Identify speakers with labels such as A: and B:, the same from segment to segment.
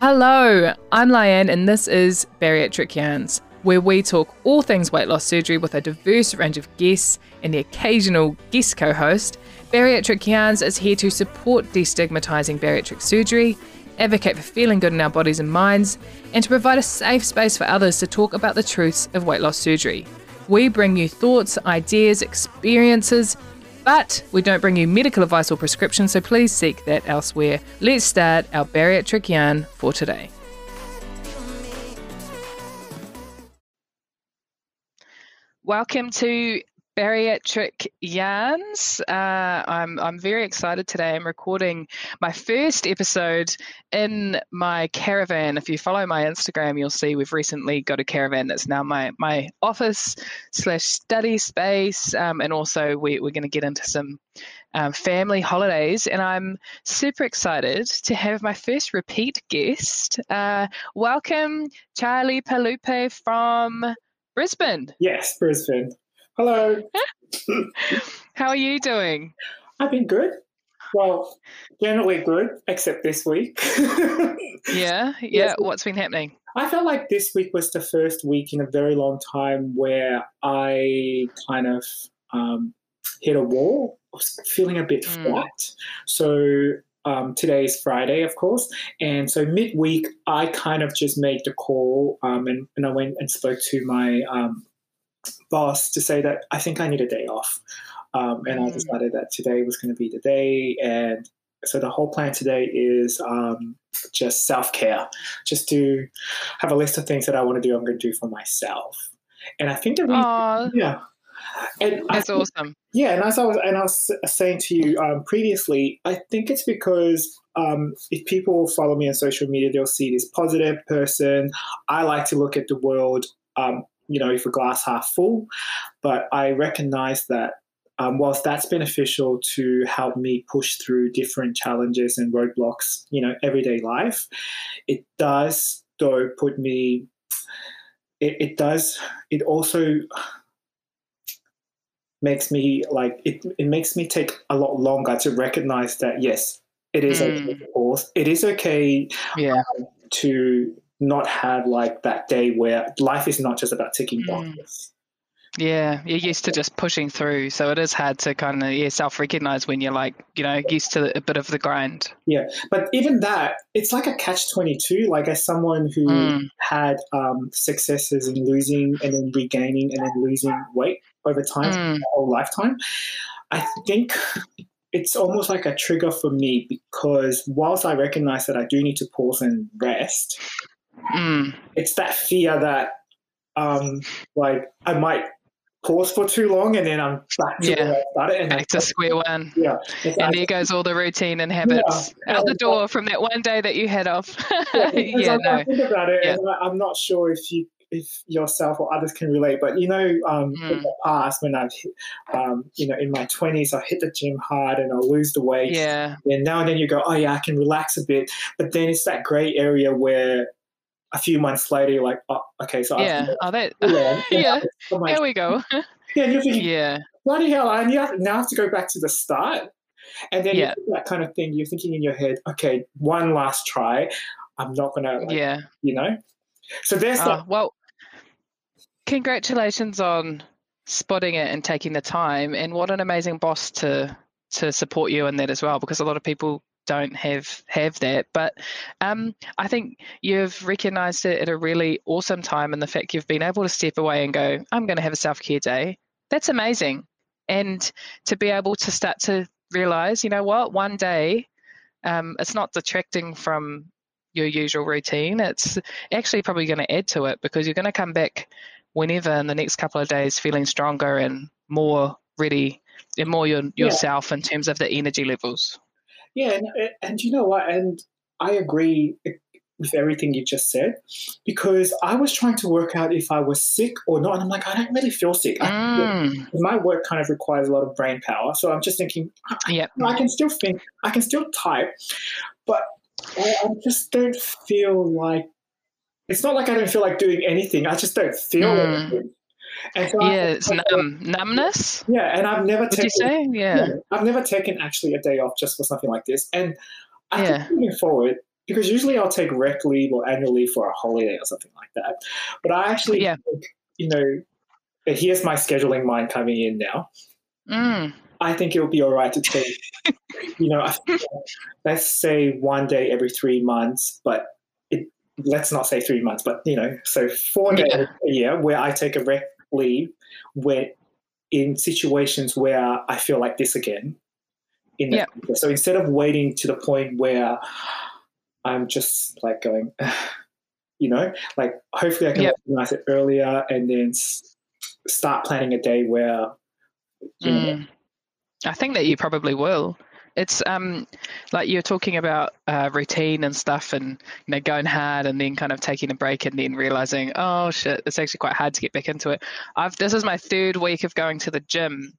A: Hello, I'm Lyanne, and this is Bariatric Yarns, where we talk all things weight loss surgery with a diverse range of guests and the occasional guest co host. Bariatric Yarns is here to support destigmatizing bariatric surgery, advocate for feeling good in our bodies and minds, and to provide a safe space for others to talk about the truths of weight loss surgery. We bring you thoughts, ideas, experiences, but we don't bring you medical advice or prescriptions, so please seek that elsewhere. Let's start our bariatric yarn for today. Welcome to Bariatric Yarns. Uh, I'm I'm very excited today. I'm recording my first episode in my caravan. If you follow my Instagram, you'll see we've recently got a caravan that's now my my office slash study space, um, and also we, we're going to get into some um, family holidays. And I'm super excited to have my first repeat guest. Uh, welcome, Charlie Palupe from Brisbane.
B: Yes, Brisbane. Hello.
A: How are you doing?
B: I've been good. Well, generally good, except this week.
A: yeah, yeah. Yes. What's been happening?
B: I felt like this week was the first week in a very long time where I kind of um, hit a wall. I was feeling a bit mm. flat. So um, today is Friday, of course. And so midweek, I kind of just made the call um, and, and I went and spoke to my um, boss to say that I think I need a day off. Um, and mm. I decided that today was going to be the day. And so the whole plan today is um, just self care, just to have a list of things that I want to do, I'm going to do for myself. And I think that, we, yeah.
A: And That's think, awesome.
B: Yeah, and as I was and I was saying to you um, previously, I think it's because um, if people follow me on social media, they'll see this positive person. I like to look at the world um, you know, if a glass half full. But I recognize that um, whilst that's beneficial to help me push through different challenges and roadblocks, you know, everyday life, it does though put me. It, it does. It also makes me like it. It makes me take a lot longer to recognize that yes, it is mm. okay to pause. It is okay.
A: Yeah.
B: Um, to not have like that day where life is not just about ticking mm. boxes.
A: Yeah, you're used to just pushing through, so it is hard to kind of yeah self recognize when you're like you know used to a bit of the grind.
B: Yeah, but even that, it's like a catch twenty two. Like as someone who mm. had um, successes in losing and then regaining and then losing weight over time, mm. whole lifetime, I think it's almost like a trigger for me because whilst I recognize that I do need to pause and rest,
A: Mm.
B: It's that fear that, um, like, I might pause for too long and then I'm back to yeah. where I started. And
A: back to square one.
B: Yeah.
A: And there goes all the routine and habits yeah. out the door from that one day that you had off.
B: yeah, yeah no. I think about it, yeah. and I'm not sure if you if yourself or others can relate, but you know, um, mm. in the past when I've, um, you know, in my twenties, I hit the gym hard and I lose the weight.
A: Yeah.
B: And now and then you go, oh yeah, I can relax a bit, but then it's that grey area where a few months later, you're like, oh, okay, so
A: yeah, oh, that, yeah, yeah. Like, there we go.
B: yeah, you're thinking, yeah, bloody hell, I now have to go back to the start, and then yeah. that kind of thing. You're thinking in your head, okay, one last try. I'm not gonna, like,
A: yeah,
B: you know. So there's
A: uh. Well, congratulations on spotting it and taking the time, and what an amazing boss to to support you in that as well, because a lot of people don't have have that. But um, I think you've recognised it at a really awesome time, and the fact you've been able to step away and go, "I'm going to have a self care day." That's amazing, and to be able to start to realise, you know what, one day, um, it's not detracting from your usual routine. It's actually probably going to add to it because you're going to come back whenever in the next couple of days feeling stronger and more ready and more your, yourself yeah. in terms of the energy levels.
B: Yeah, and, and you know what? And I agree with everything you just said because I was trying to work out if I was sick or not. And I'm like, I don't really feel sick. Mm. My work kind of requires a lot of brain power. So I'm just thinking,
A: yep.
B: I can still think, I can still type, but I, I just don't feel like it's not like I don't feel like doing anything. I just don't feel mm.
A: And so yeah, it's numb, numbness.
B: Yeah, and I've never
A: taken. You say? Yeah. yeah,
B: I've never taken actually a day off just for something like this, and I
A: Yeah.
B: think moving forward, because usually I'll take rec leave or annual leave for a holiday or something like that. But I actually
A: Yeah.
B: think, you know, here's my scheduling mind coming in now.
A: Mm.
B: I think it would be all right to take, you know, let's say one day every three months, but it, let's not say three months, but you know, so four days
A: Yeah.
B: a year where I take a rec leave, where in situations where I feel like this again. In
A: Yeah.
B: So instead of waiting to the point where I'm just like going, you know, like hopefully I can
A: Yeah.
B: recognize it earlier and then s- start planning a day where, you know,
A: Mm. I think that you probably will. It's um like you're talking about uh, routine and stuff, and you know going hard, and then kind of taking a break, and then realizing, oh shit, it's actually quite hard to get back into it. I've this is my third week of going to the gym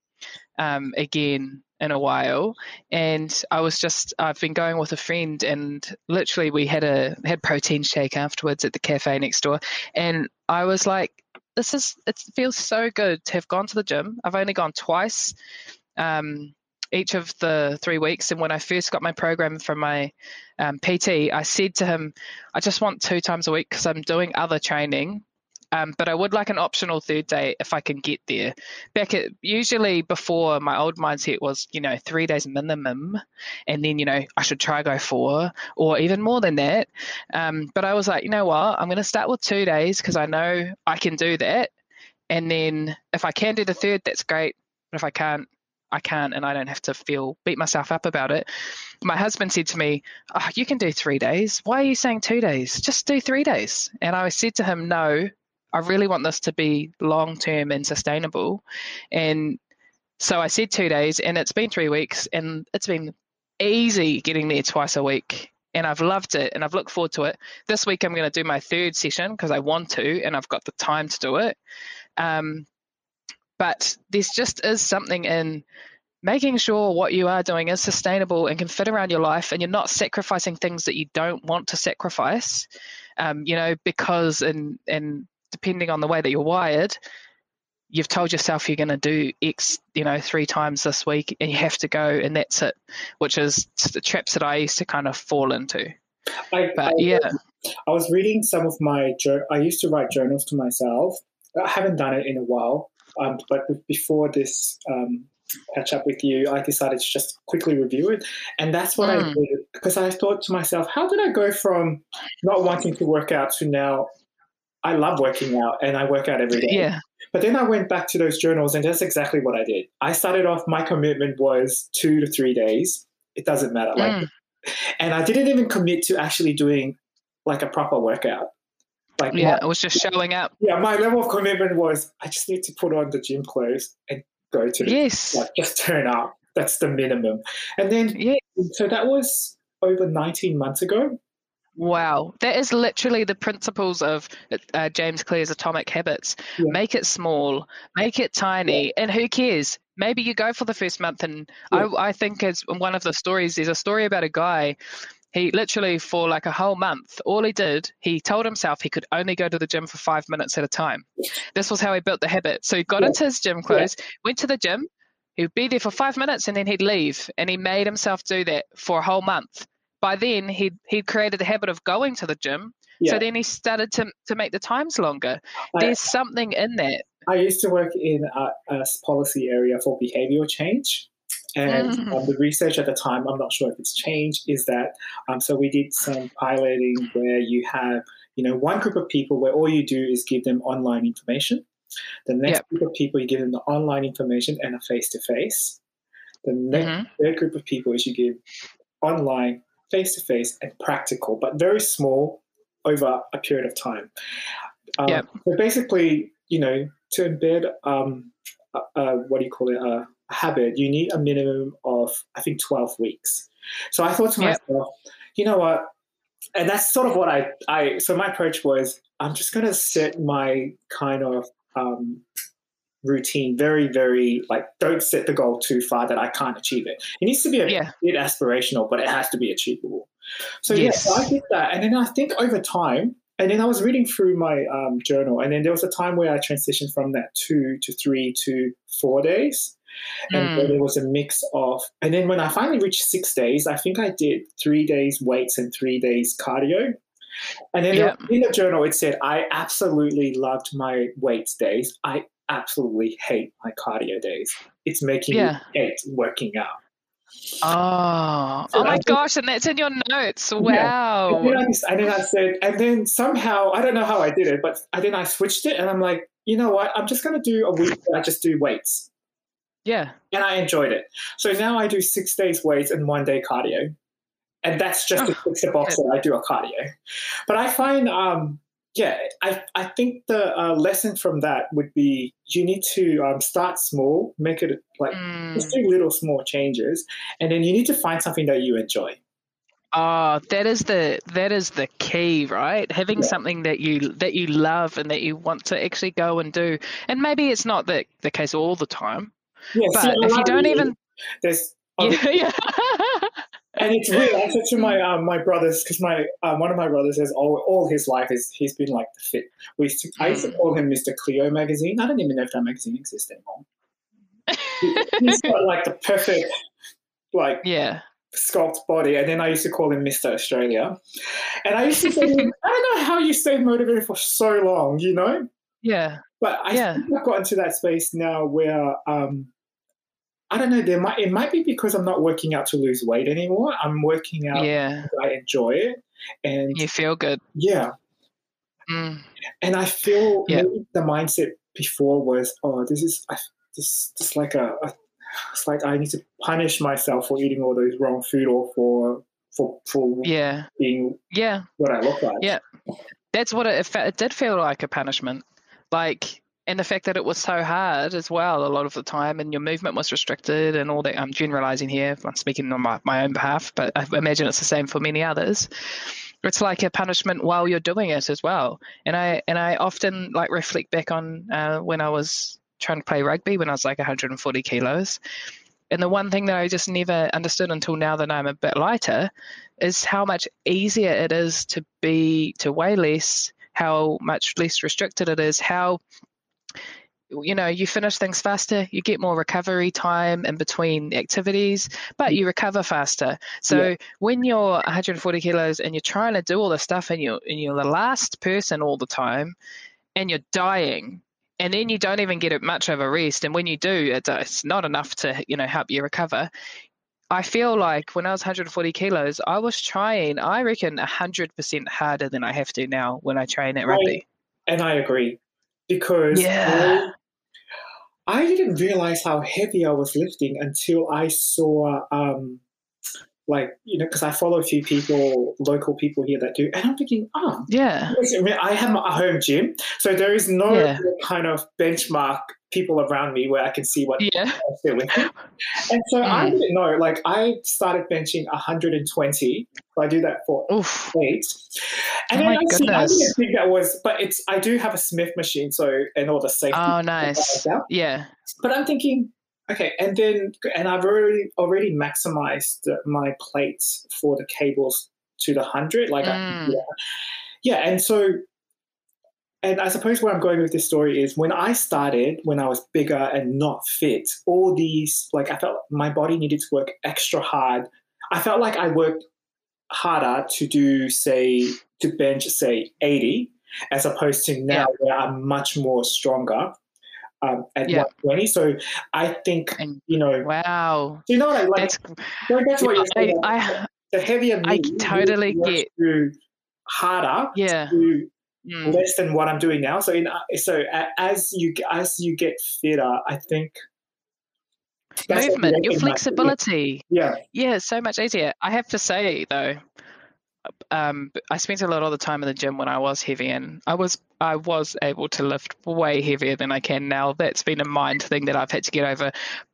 A: um, again in a while, and I was just I've been going with a friend, and literally we had a had protein shake afterwards at the cafe next door, and I was like, this is it feels so good to have gone to the gym. I've only gone twice um, each of the three weeks. And when I first got my program from my um, PT, I said to him, I just want two times a week because I'm doing other training. Um, but I would like an optional third day if I can get there. Back at usually before my old mindset was, you know, three days minimum, and then you know I should try go four or even more than that. Um, but I was like, you know what, I'm going to start with two days because I know I can do that, and then if I can do the third, that's great. But if I can't, I can't, and I don't have to feel beat myself up about it. My husband said to me, oh, "You can do three days. Why are you saying two days? Just do three days." And I said to him, "No, I really want this to be long term and sustainable." And so I said two days, and it's been three weeks, and it's been easy getting there twice a week. And I've loved it, and I've looked forward to it. This week I'm going to do my third session because I want to, and I've got the time to do it. Um, but there's just is something in making sure what you are doing is sustainable and can fit around your life and you're not sacrificing things that you don't want to sacrifice um, you know because and and depending on the way that you're wired you've told yourself you're going to do x you know three times this week and you have to go and that's it which is the traps that i used to kind of fall into
B: I,
A: but
B: I,
A: yeah
B: I was reading some of my I used to write journals to myself. I haven't done it in a while, um, but before this um, catch up with you, I decided to just quickly review it, and that's what I
A: Mm.
B: did because I thought to myself, how did I go from not wanting to work out to now? I love working out and I work out every day.
A: yeah
B: But then I went back to those journals, and that's exactly what I did. I started off. My commitment was two to three days. It doesn't matter. Like
A: Mm.
B: and I didn't even commit to actually doing like a proper workout. Like
A: yeah
B: my,
A: it was just showing up
B: yeah, my level of commitment was I just need to put on the gym clothes and go to the
A: yes
B: like just turn up. That's the minimum. And then
A: yeah
B: so that was over 19 months ago.
A: Wow, that is literally the principles of uh, James Clear's Atomic Habits.
B: Yeah.
A: Make it small, make it tiny, and who cares? Maybe you go for the first month, and
B: Yeah.
A: I, I think as one of the stories, there's a story about a guy. He literally for like a whole month, all he did, he told himself he could only go to the gym for five minutes at a time. This was how he built the habit. So he got
B: Yeah.
A: into his gym clothes, went to the gym, he'd be there for five minutes, and then he'd leave. And he made himself do that for a whole month by then he'd he'd created the habit of going to the gym.
B: Yeah.
A: So then he started to to make the times longer.
B: I-
A: There's something in that.
B: I used to work in a, a policy area for behavioral change. And
A: Mm.
B: um, the research at the time, I'm not sure if it's changed, is that um, so we did some piloting where you have, you know, one group of people where all you do is give them online information. The next
A: Yep.
B: group of people, you give them the online information and a face to face. The next
A: Mhm.
B: third group of people is you give online, face to face, and practical, but very small over a period of time. Um,
A: Yep.
B: So basically, you know, to embed um, uh, uh, what do you call it a habit, you need a minimum of I think twelve weeks. So I thought to
A: Yep.
B: myself, you know what, and that's sort of what I I. So my approach was I'm just going to set my kind of um, routine very very like don't set the goal too far that I can't achieve it. It needs to be a
A: Yeah.
B: bit aspirational, but it has to be achievable. So
A: Yes.
B: yeah, so I did that, and then I think over time, and then I was reading through my um, journal, and then there was a time where I transitioned from that two to three to four days, And
A: Mm.
B: then it was a mix of, and then when I finally reached six days, I think I did three days weights and three days cardio. And then
A: Yeah.
B: in the journal, it said, I absolutely loved my weights days. I absolutely hate my cardio days. It's making
A: Yeah.
B: me hate working out.
A: Oh,
B: So
A: oh my gosh, and that's in your notes.
B: And
A: Wow.
B: then, I, and then I said, and then somehow, I don't know how I did it, but I then I switched it and I'm like, you know what? I'm just going to do a week where I just do weights.
A: Yeah.
B: And I enjoyed it. So now I do six days weights and one day cardio. And that's just to
A: Oh,
B: fix the box that I do a cardio. But I find, um, yeah, I, I think the uh, lesson from that would be you need to um, start small, make it like just
A: Mm.
B: do little small changes, and then you need to find something that you enjoy.
A: Oh, that is the that is the key, right? Having
B: Yeah.
A: something that you that you love and that you want to actually go and do. And maybe it's not the, the case all the time,
B: Yeah,
A: but
B: see,
A: if you don't even
B: there's
A: yeah, yeah.
B: And it's weird. I said to my um, my brothers because my um, one of my brothers has all, all his life is he's been like the fit. We used to, I used to
A: Mm.
B: call him Mr. Cleo magazine. I don't even know if that magazine exists anymore. He- He's got like the perfect like
A: yeah.
B: sculpt body, and then I used to call him Mr. Australia. And I used to say, to him, I don't know how you stay motivated for so long, you know.
A: Yeah.
B: But I
A: Yeah.
B: think I've gotten to that space now where um, I don't know. There might it might be because I'm not working out to lose weight anymore. I'm working out
A: Yeah.
B: I enjoy it, and
A: You feel good.
B: yeah,
A: Mm.
B: and I feel
A: Yeah.
B: the mindset before was, oh, this is I, this this like a, a it's like I need to punish myself for eating all those wrong food or for for for
A: Yeah.
B: being
A: Yeah.
B: what I look like.
A: Yeah. That's what it, it, it did feel like a punishment. Like, and the fact that it was so hard as well a lot of the time, and your movement was restricted and all that. I'm generalizing here. I'm speaking on my, my own behalf, but I imagine it's the same for many others. It's like a punishment while you're doing it as well. And I and I often like reflect back on uh, when I was trying to play rugby when I was like 140 kilos. And the one thing that I just never understood until now that I'm a bit lighter is how much easier it is to be to weigh less, how much less restricted it is, how you know you finish things faster, you get more recovery time in between activities, but you recover faster. So
B: Yeah.
A: when you're 140 kilos and you're trying to do all this stuff and you're and you're the last person all the time, and you're dying. And then you don't even get it much of a rest, and when you do, it's not enough to you know help you recover. I feel like when I was 140 kilos, I was trying, I reckon, 100% harder than I have to now when I train at
B: Right.
A: rugby.
B: and I agree because
A: Yeah.
B: I, I didn't realize how heavy I was lifting until I saw, um, like you know, because I follow a few people, local people here that do, and I'm thinking, oh,
A: Yeah.
B: I have my home gym, so there is no
A: Yeah.
B: kind of benchmark people around me where I can see what
A: Yeah.
B: they're with. And so I
A: Mm.
B: didn't know. Like I started benching 120. So I do that for
A: Oof.
B: eight. And
A: Oh
B: then I, see, I didn't think that was, but it's I do have a Smith machine, so and all the safety.
A: Oh, nice.
B: like.
A: Yeah.
B: But I'm thinking, okay, and then and I've already already maximized my plates for the cables to the hundred. Like, I,
A: Mm.
B: yeah, yeah, and so. And I suppose where I'm going with this story is when I started, when I was bigger and not fit, all these, like, I felt my body needed to work extra hard. I felt like I worked harder to do, say, to bench, say, 80, as opposed to now
A: Yeah.
B: where I'm much more stronger um, at
A: Yeah.
B: 120. So I think,
A: And
B: you know,
A: wow.
B: do you know what I like?
A: That's,
B: Going back to what you're
A: I,
B: saying,
A: I,
B: the heavier
A: I
B: me
A: totally get-
B: through harder
A: yeah.
B: to
A: Mm.
B: less than what I'm doing now. So in so as you as you get fitter, I think
A: Movement, your flexibility.
B: Yeah,
A: Yeah, it's so much easier. I have to say though, um, I spent a lot of the time in the gym when I was heavy, and I was I was able to lift way heavier than I can now. That's been a mind thing that I've had to get over,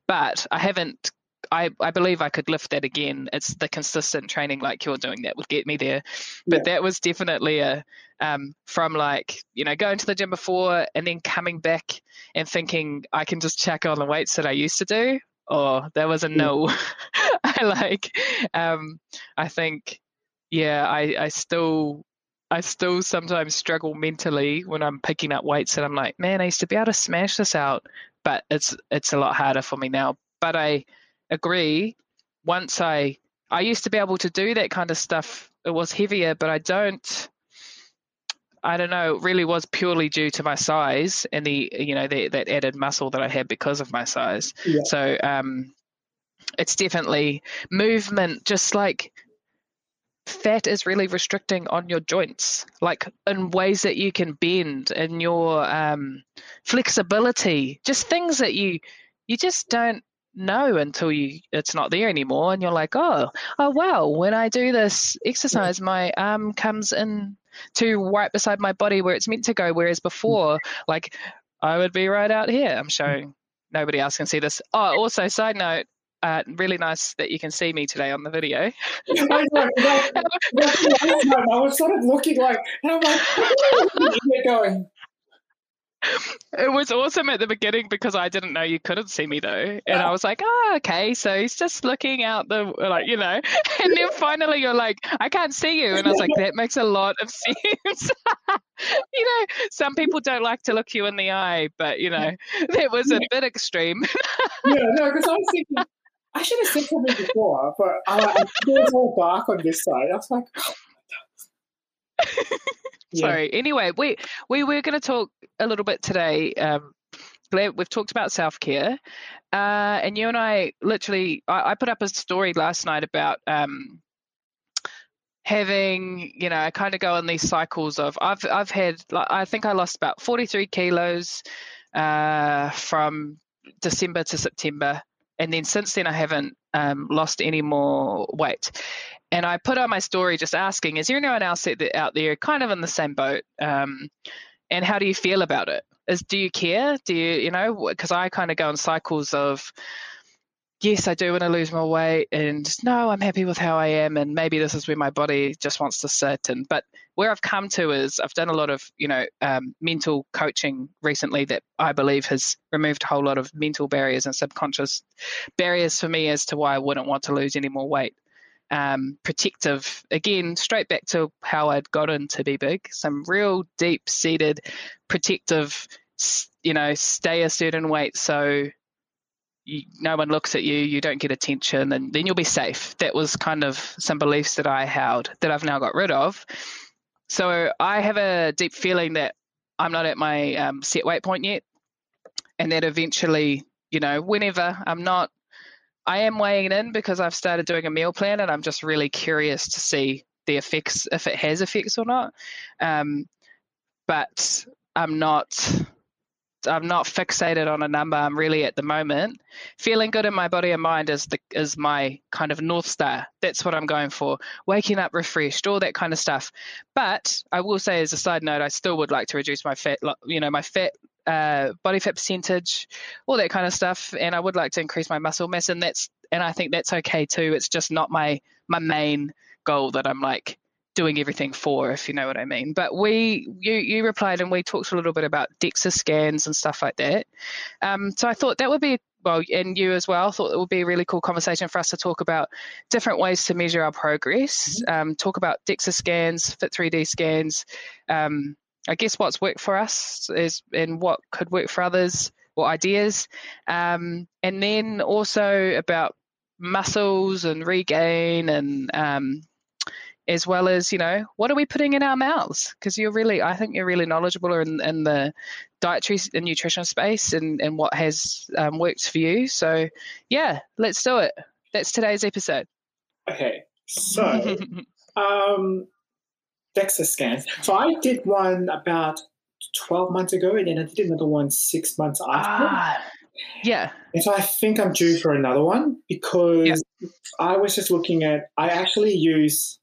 A: but I haven't. I, I believe I could lift that again. It's the consistent training like you're doing that would get me there. But
B: Yeah.
A: that was definitely a um, from like you know going to the gym before and then coming back and thinking I can just check on the weights that I used to do. Or there was a no. I like um, I think yeah, I, I still I still sometimes struggle mentally when I'm picking up weights and I'm like, man, I used to be able to smash this out, but it's it's a lot harder for me now. But I agree. Once I I used to be able to do that kind of stuff. It was heavier, but I don't. I don't know. It really was purely due to my size and the you know the, that added muscle that I had because of my size.
B: Yeah.
A: So um, it's definitely movement. Just like fat is really restricting on your joints, like in ways that you can bend and your um, flexibility. Just things that you you just don't know until you it's not there anymore and you're like oh oh wow when i do this exercise my arm comes in to right beside my body where it's meant to go whereas before like i would be right out here i'm showing nobody else can see this oh also side note uh, really nice that you can see me today on the video.
B: I, know, that, that, I was sort of looking like, and I'm like, going?
A: It was awesome at the beginning because I didn't know you couldn't see me though, and I was like, "Oh, okay." So he's just looking out the like, you know, and then finally you're like, "I can't see you," and I was like, "That makes a lot of sense." you know, some people don't like to look you in the eye, but you know, that was a bit extreme.
B: yeah, no, because I was thinking. I should have said something before, but I, uh, there's all dark on this side. I was like,
A: yeah. Sorry. Anyway, we we were going to talk a little bit today. Um, Claire, we've talked about self care, uh, and you and I literally, I, I, put up a story last night about um, having, you know, I kind of go in these cycles of I've I've had, I think I lost about forty three kilos uh, from December to September, and then since then I haven't um, lost any more weight and I put on my story just asking, is there anyone else out there kind of in the same boat? Um, and how do you feel about it? Is do you care? Do you you know? Because I kind of go in cycles of, yes, I do want to lose more weight, and no, I'm happy with how I am, and maybe this is where my body just wants to sit. And but where I've come to is I've done a lot of you know um, mental coaching recently that I believe has removed a whole lot of mental barriers and subconscious barriers for me as to why I wouldn't want to lose any more weight um, protective. Again, straight back to how I'd gotten to be big. Some real deep seated protective, you know, stay a certain weight so you, no one looks at you, you don't get attention, and then you'll be safe. That was kind of some beliefs that I held that I've now got rid of. So I have a deep feeling that I'm not at my um, set weight point yet, and that eventually, you know, whenever I'm not I am weighing in because I've started doing a meal plan and I'm just really curious to see the effects, if it has effects or not. Um, but I'm not. I'm not fixated on a number. I'm really at the moment feeling good in my body and mind is the is my kind of north star. That's what I'm going for. Waking up refreshed, all that kind of stuff. But I will say, as a side note, I still would like to reduce my fat. You know, my fat uh, body fat percentage, all that kind of stuff. And I would like to increase my muscle mass, and that's and I think that's okay too. It's just not my my main goal that I'm like doing everything for, if you know what I mean. But we, you, you replied, and we talked a little bit about DEXA scans and stuff like that. Um, so I thought that would be well, and you as well, thought it would be a really cool conversation for us to talk about different ways to measure our progress. Mm-hmm. Um, talk about DEXA scans, Fit 3D scans. Um, I guess what's worked for us is and what could work for others or ideas. Um, and then also about muscles and regain and um, as well as you know what are we putting in our mouths? Because you're really i think you're really knowledgeable in, in the dietary and nutritional space and, and what has um, worked for you. So yeah let's do it. That's today's episode.
B: Okay. So um DEXA scans. So I did one about 12 months ago, and then I did another one six months after. Ah,
A: yeah.
B: And so I think I'm due for another one because yeah. I was just looking at, I actually use,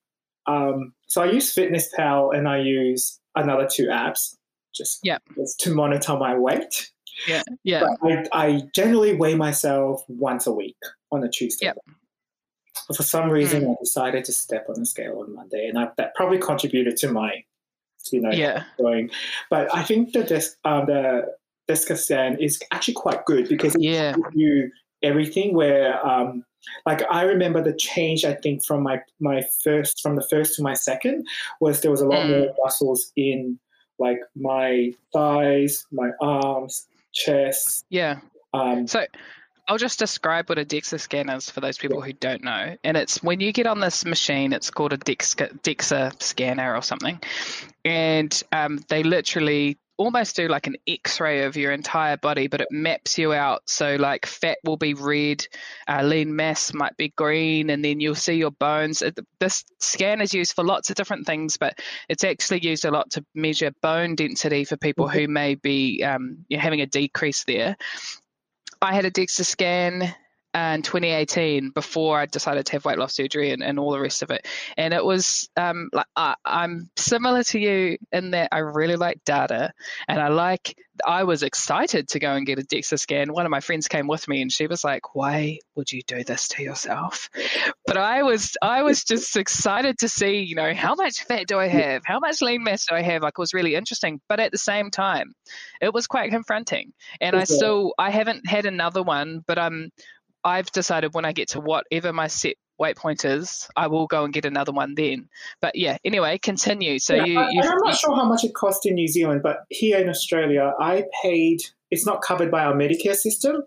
B: um, so I use Fitness Pal and I use another two apps just,
A: yeah.
B: just to monitor my weight.
A: Yeah, yeah.
B: But I, I generally weigh myself once a week on a Tuesday.
A: Yeah.
B: But for some reason, mm. I decided to step on the scale on Monday, and I, that probably contributed to my, you know,
A: yeah.
B: going. But I think the desk, um, the DEXA scan is actually quite good because it
A: yeah.
B: gives you everything. Where um, like I remember the change. I think from my my first from the first to my second was there was a lot
A: Mm.
B: more muscles in like my thighs, my arms, chest.
A: Yeah.
B: Um,
A: So I'll just describe what a DEXA scan is for those people who don't know. And it's when you get on this machine, it's called a DEXA, DEXA scanner or something. And um, they literally almost do like an x ray of your entire body, but it maps you out. So, like, fat will be red, uh, lean mass might be green, and then you'll see your bones. This scan is used for lots of different things, but it's actually used a lot to measure bone density for people who may be um, you're having a decrease there. I had a DEXA scan in 2018 before I decided to have weight loss surgery and, and all the rest of it. And it was um, like I, I'm similar to you in that I really like data, and I like. I was excited to go and get a DEXA scan. One of my friends came with me, and she was like, "Why would you do this to yourself?" But I was, I was just excited to see, you know, how much fat do I have? How much lean mass do I have? Like, it was really interesting. But at the same time, it was quite confronting. And I still, I haven't had another one, but I'm I've decided when I get to whatever my set weight point is, I will go and get another one then. But yeah, anyway, continue. So
B: yeah,
A: you, you,
B: and I'm not sure how much it cost in New Zealand, but here in Australia, I paid. It's not covered by our Medicare system,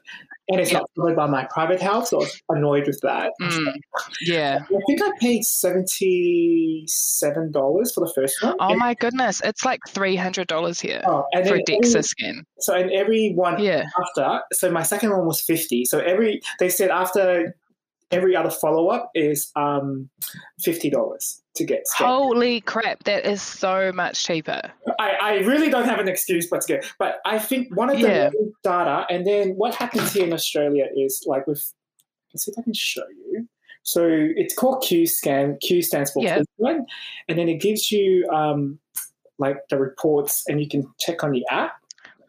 B: and it's not covered by my private health. So I was annoyed with that.
A: mm, yeah.
B: I think I paid seventy-seven dollars for the first one.
A: Oh
B: And-
A: my goodness, it's like three hundred dollars here
B: oh, and
A: for a
B: every-
A: DEXA scan.
B: So and every one
A: Yeah.
B: after, so my second one was fifty. So every they said after every other follow up is um fifty dollars to get. scanned.
A: Holy crap, that is so much cheaper.
B: I, I really don't have an excuse but to get. But I think one of the
A: Yeah.
B: data, and then what happens here in Australia is like with. Let's see if I can show you. So it's called Q scan. Q stands for
A: Yeah.
B: Queensland, and then it gives you um, like the reports, and you can check on the app.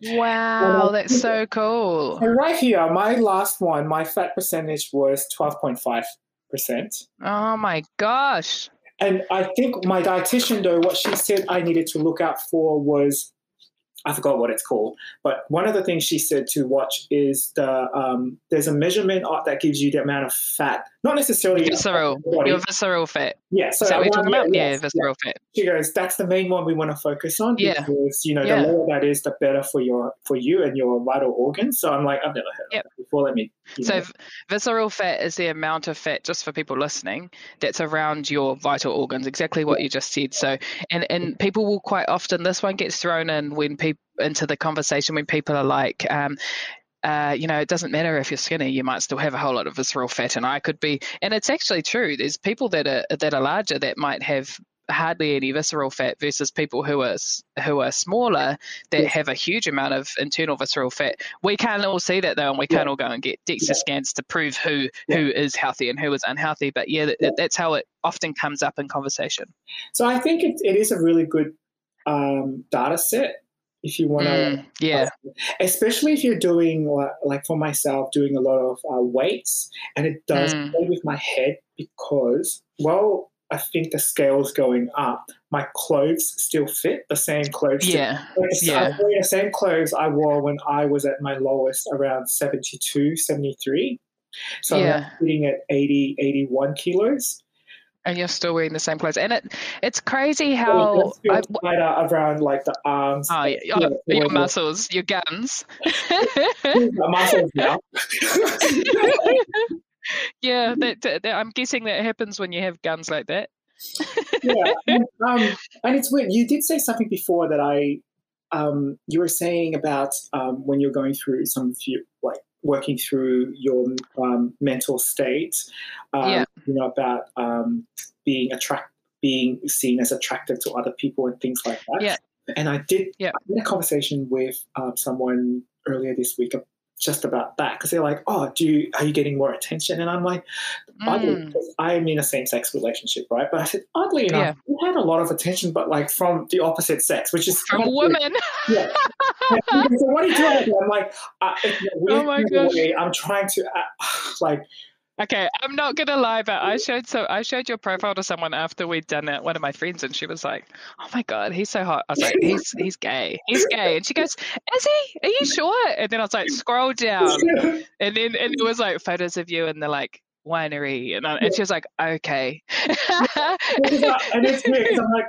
A: Wow,
B: I
A: that's so cool.
B: And right here, my last one, my fat percentage was twelve point five percent.
A: Oh my gosh.
B: And I think my dietitian, though, what she said I needed to look out for was I forgot what it's called, but one of the things she said to watch is the um, there's a measurement that gives you the amount of fat, not necessarily
A: Visceral. Your visceral fat.
B: yeah. So
A: Is that what you're talking about? Yeah,
B: yes,
A: visceral fat.
B: She goes, that's the main one we want to focus on
A: Yeah.
B: because you know
A: Yeah.
B: the lower that is, the better for your for you and your vital organs. So I'm like, I've never heard
A: Yep.
B: of that before. Let me.
A: So
B: know.
A: visceral fat is the amount of fat, just for people listening, that's around your vital organs. Exactly what you just said. So, and and people will quite often this one gets thrown in when people into the conversation when people are like. Um, uh, you know, it doesn't matter if you're skinny; you might still have a whole lot of visceral fat, and I could be. And it's actually true. There's people that are that are larger that might have hardly any visceral fat versus people who are who are smaller that
B: Yeah.
A: have a huge amount of internal visceral fat. We can't all see that though, and we can't
B: Yeah.
A: all go and get DEXA
B: Yeah.
A: scans to prove who who is healthy and who is unhealthy. But yeah, that,
B: Yeah.
A: that's how it often comes up in conversation.
B: So I think it, it is a really good um, data set if you want to
A: Mm, yeah,
B: especially if you're doing like, like for myself doing a lot of uh, weights and it does
A: Mm.
B: play with my head because well i think the scale's going up my clothes still fit the same clothes
A: yeah,
B: it's-
A: yeah.
B: The same clothes i wore when i was at my lowest around 72 73 so
A: Yeah.
B: i'm sitting at 80 81 kilos
A: and you're still wearing the same clothes. And it it's crazy how
B: it
A: I,
B: tighter around like the arms
A: oh, yeah,
B: Yeah,
A: your
B: yeah.
A: muscles, your guns.
B: my muscles now
A: yeah, that, that, I'm guessing that happens when you have guns like that.
B: yeah, and, um, and it's weird. You did say something before that I, um, you were saying about um, when you're going through some few, working through your um, mental state. Um,
A: Yeah.
B: You know about um, being attract, being seen as attractive to other people and things like that.
A: Yeah.
B: And I did.
A: Yeah.
B: I had a conversation with um, someone earlier this week just about that because they're like, "Oh, do you are you getting more attention?" And I'm like,
A: Mm,
B: I'm in a same-sex relationship, right? But I said, oddly enough,
A: Yeah.
B: we had a lot of attention, but like from the opposite sex, which is
A: from women.
B: Yeah. So what are you doing? I'm like, uh, in a weird
A: Oh my gosh.
B: way, I'm trying to uh, like,
A: Okay, I'm not gonna lie, but I showed so I showed your profile to someone after we'd done it, one of my friends, and she was like, "Oh my god, he's so hot." I was like, "He's he's gay, he's gay," and she goes, "Is he? Are you sure?" And then I was like, "Scroll down," and then and it was like photos of you in the like winery, and, I, and she was like, okay.
B: and it's weird I'm like,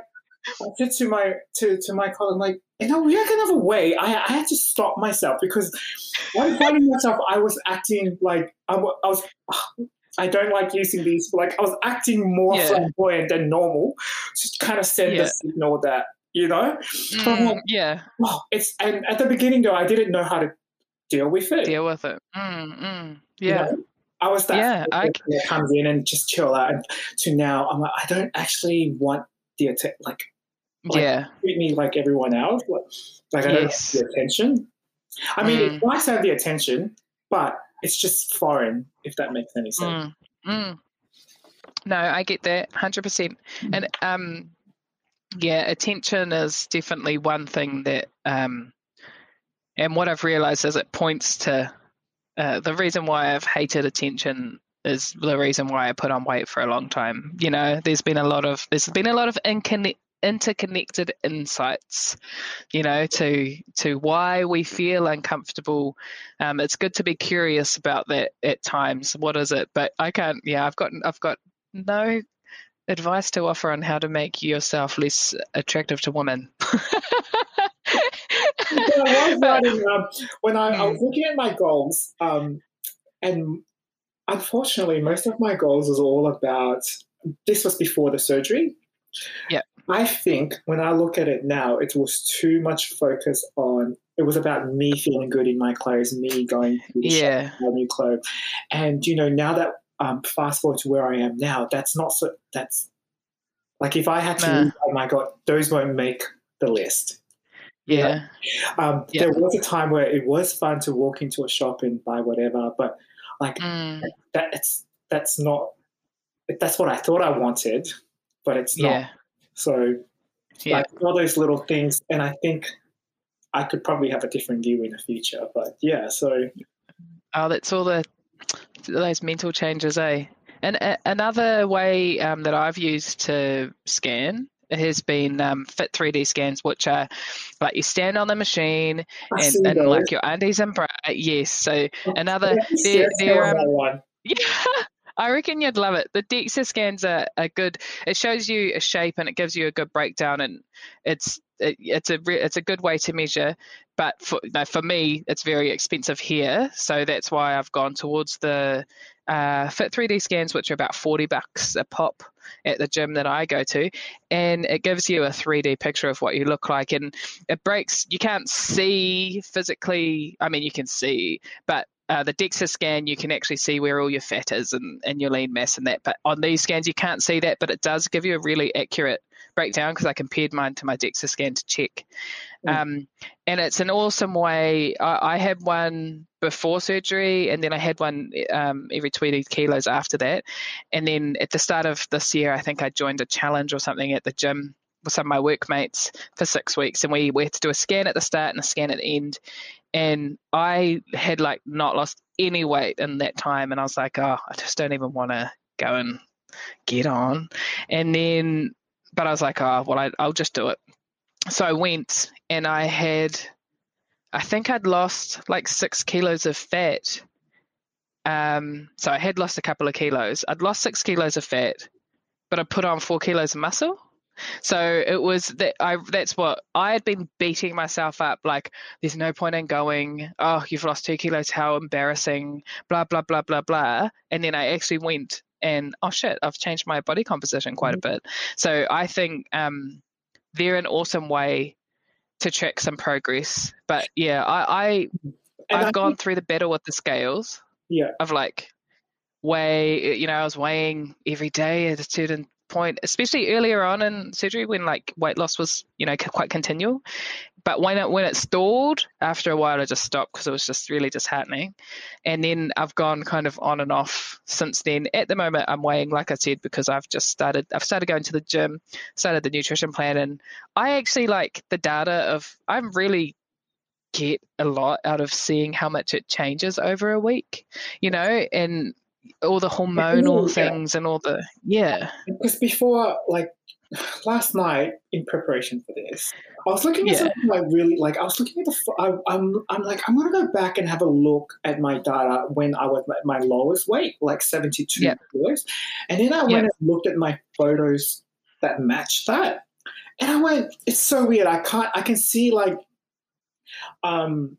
B: I said to my to to my colleague, I'm like, you know, we can have a way. I, I had to stop myself because I'm finding myself. I was acting like I, I was. I don't like using these. but Like I was acting more yeah. flamboyant than normal, just kind of send yeah. the signal that you know.
A: Mm, like, yeah.
B: Well, it's and at the beginning though, I didn't know how to deal with it.
A: Deal with it. Mm, mm, yeah.
B: You know? I was that yeah, I, that comes in and just chill out. And to now, I'm like, I don't actually want the attack. Like, like,
A: yeah,
B: treat me like everyone else. Like, like I don't yes. have the attention. I mean, mm. it's nice to have the attention, but it's just foreign. If that makes any sense.
A: Mm. Mm. No, I get that hundred percent. And um, yeah, attention is definitely one thing that um, and what I've realized is it points to uh, the reason why I've hated attention is the reason why I put on weight for a long time. You know, there's been a lot of there's been a lot of interconnected insights, you know, to to why we feel uncomfortable. Um, it's good to be curious about that at times. What is it? But I can't. Yeah, I've got I've got no advice to offer on how to make yourself less attractive to women.
B: Um, when I, I, was hmm. looking at my goals, um, and unfortunately, most of my goals was all about. This was before the surgery.
A: Yeah.
B: I think when I look at it now, it was too much focus on. It was about me feeling good in my clothes, me going to the
A: yeah.
B: shop, new clothes, and you know now that um, fast forward to where I am now, that's not so. That's like if I had to, nah. oh my god, those won't make the list.
A: Yeah.
B: Um, yeah. There was a time where it was fun to walk into a shop and buy whatever, but like mm. that's that's not that's what I thought I wanted, but it's not.
A: Yeah.
B: So yeah. like all those little things, and I think I could probably have a different view in the future. But yeah, so
A: oh, that's all the those mental changes, eh? And uh, another way um, that I've used to scan has been um, Fit 3D scans, which are like you stand on the machine and, and like your undies and bra. Yes, so another they're, they're um, yeah. I reckon you'd love it. The DEXA scans are, are good. It shows you a shape and it gives you a good breakdown, and it's it, it's a it's a good way to measure. But for you know, for me, it's very expensive here, so that's why I've gone towards the uh, Fit 3D scans, which are about 40 bucks a pop at the gym that I go to, and it gives you a 3D picture of what you look like, and it breaks. You can't see physically. I mean, you can see, but uh, the DEXA scan, you can actually see where all your fat is and, and your lean mass and that. But on these scans, you can't see that, but it does give you a really accurate breakdown because I compared mine to my DEXA scan to check. Mm. Um, and it's an awesome way. I, I, had one before surgery, and then I had one um, every 20 kilos after that. And then at the start of this year, I think I joined a challenge or something at the gym with some of my workmates for six weeks, and we, we had to do a scan at the start and a scan at the end. And I had like not lost any weight in that time, and I was like, oh, I just don't even want to go and get on. And then but I was like, oh, well, I, I'll just do it. So I went and I had, I think I'd lost like six kilos of fat. Um, so I had lost a couple of kilos. I'd lost six kilos of fat, but I put on four kilos of muscle. So it was that I that's what I had been beating myself up like there's no point in going, oh, you've lost two kilos, how embarrassing, blah blah blah blah blah. And then I actually went and oh shit, I've changed my body composition quite mm-hmm. a bit. So I think um, they're an awesome way to track some progress. But yeah, I, I I've I gone think, through the battle with the scales.
B: Yeah.
A: Of like weigh, you know, I was weighing every day at a certain point, especially earlier on in surgery when like weight loss was, you know, quite continual. But when it when it stalled, after a while, I just stopped because it was just really disheartening. And then I've gone kind of on and off since then. At the moment, I'm weighing, like I said, because I've just started. I've started going to the gym, started the nutrition plan, and I actually like the data of. I'm really get a lot out of seeing how much it changes over a week, you know, and all the hormonal yeah. things and all the yeah.
B: Because before, like last night in preparation for this, I was looking at yeah. something like really like I was looking at the I, am I'm, I'm like I'm gonna go back and have a look at my data when I was at my lowest weight, like 72 yep. kilos, and then I went and looked at my photos that matched that, and I went, it's so weird. I can't I can see like, um,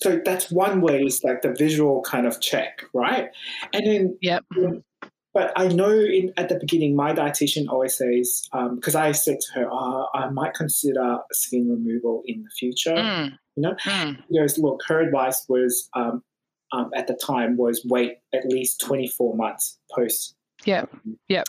B: so that's one way is like the visual kind of check, right? And then
A: yep
B: but I know in, at the beginning, my dietitian always says, because um, I said to her, oh, I might consider skin removal in the future. Mm. You know, mm. he goes, look, her advice was um, um, at the time was wait at least 24 months post.
A: Yeah, yeah.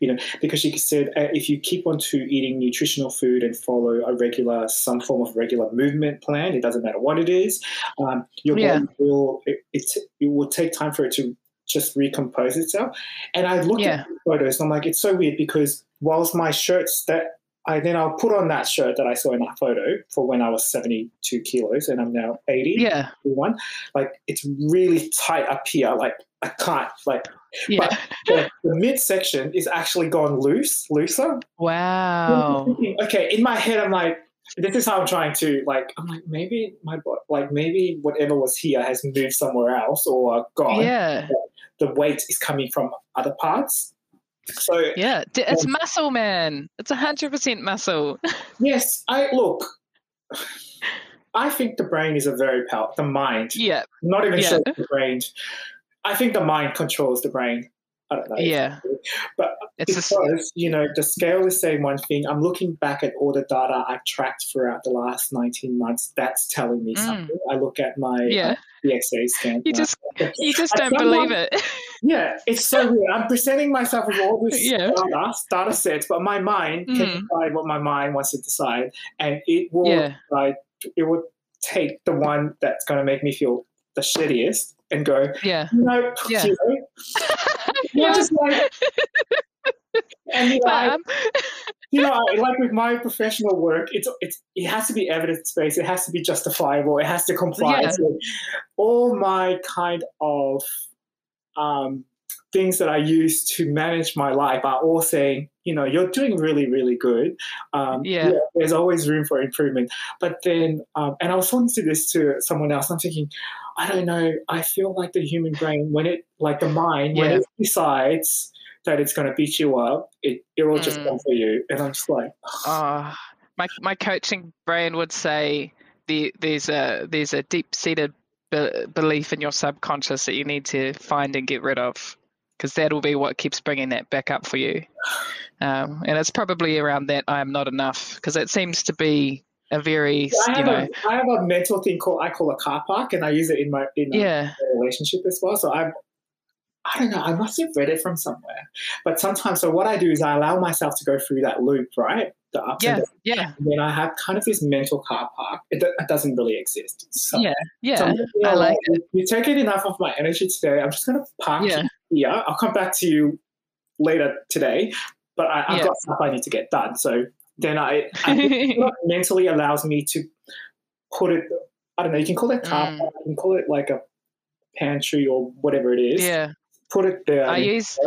B: You know, because she said uh, if you keep on to eating nutritional food and follow a regular, some form of regular movement plan, it doesn't matter what it is, um, your yeah. body will it, it, it will take time for it to just recompose itself. And I looked yeah. at the photos and I'm like, it's so weird because whilst my shirts that I then I'll put on that shirt that I saw in that photo for when I was 72 kilos and I'm now 80.
A: Yeah.
B: One. Like it's really tight up here. Like I can't like yeah. but the, the midsection is actually gone loose, looser.
A: Wow.
B: Okay, in my head I'm like, this is how I'm trying to like. I'm like maybe my like maybe whatever was here has moved somewhere else or gone.
A: Yeah
B: the weight is coming from other parts. So
A: yeah, it's um, muscle, man. It's hundred percent muscle.
B: yes, I look. I think the brain is a very powerful. The mind.
A: Yeah.
B: not even yeah. sure the brain. I think the mind controls the brain. I don't know.
A: Yeah.
B: But it's because, a... you know, the scale is saying one thing. I'm looking back at all the data I've tracked throughout the last 19 months. That's telling me mm. something. I look at my yeah. DXA scan.
A: You just, you just don't believe it.
B: yeah, it's so weird. I'm presenting myself with all this yeah. data, data sets, but my mind mm. can decide what my mind wants to decide. And it will yeah. decide, it will take the one that's going to make me feel the shittiest and go,
A: yeah,
B: no,
A: yeah.
B: You know, yeah. just like, and you know, I, you know, like with my professional work, it's it's it has to be evidence based. It has to be justifiable. It has to comply. Yeah. All my kind of um, things that I use to manage my life are all saying, you know, you're doing really, really good. Um,
A: yeah. yeah.
B: There's always room for improvement. But then, um, and I was talking to this to someone else. I'm thinking, I don't know. I feel like the human brain, when it, like the mind, yeah. when it decides that it's going to beat you up, it it will just mm. come for you. And I'm just like,
A: oh, my my coaching brain would say the, there's a there's a deep seated be- belief in your subconscious that you need to find and get rid of because that'll be what keeps bringing that back up for you. Um, and it's probably around that I'm not enough because it seems to be a very
B: I
A: you know
B: a, I have a mental thing called I call a car park and I use it in my in
A: yeah.
B: my relationship as well. So I'm I don't know, I must have read it from somewhere. But sometimes so what I do is I allow myself to go through that loop, right?
A: The ups yeah, and downs. Yeah.
B: And then I have kind of this mental car park. It, it doesn't really exist.
A: So, yeah. Yeah. So I like it.
B: You take it enough of my energy today. I'm just gonna park yeah. Here. I'll come back to you later today. But I, have yeah. got stuff I need to get done. So then I, I mentally allows me to put it. I don't know. You can call it car. Mm. You can call it like a pantry or whatever it is.
A: Yeah.
B: Put it there.
A: I use.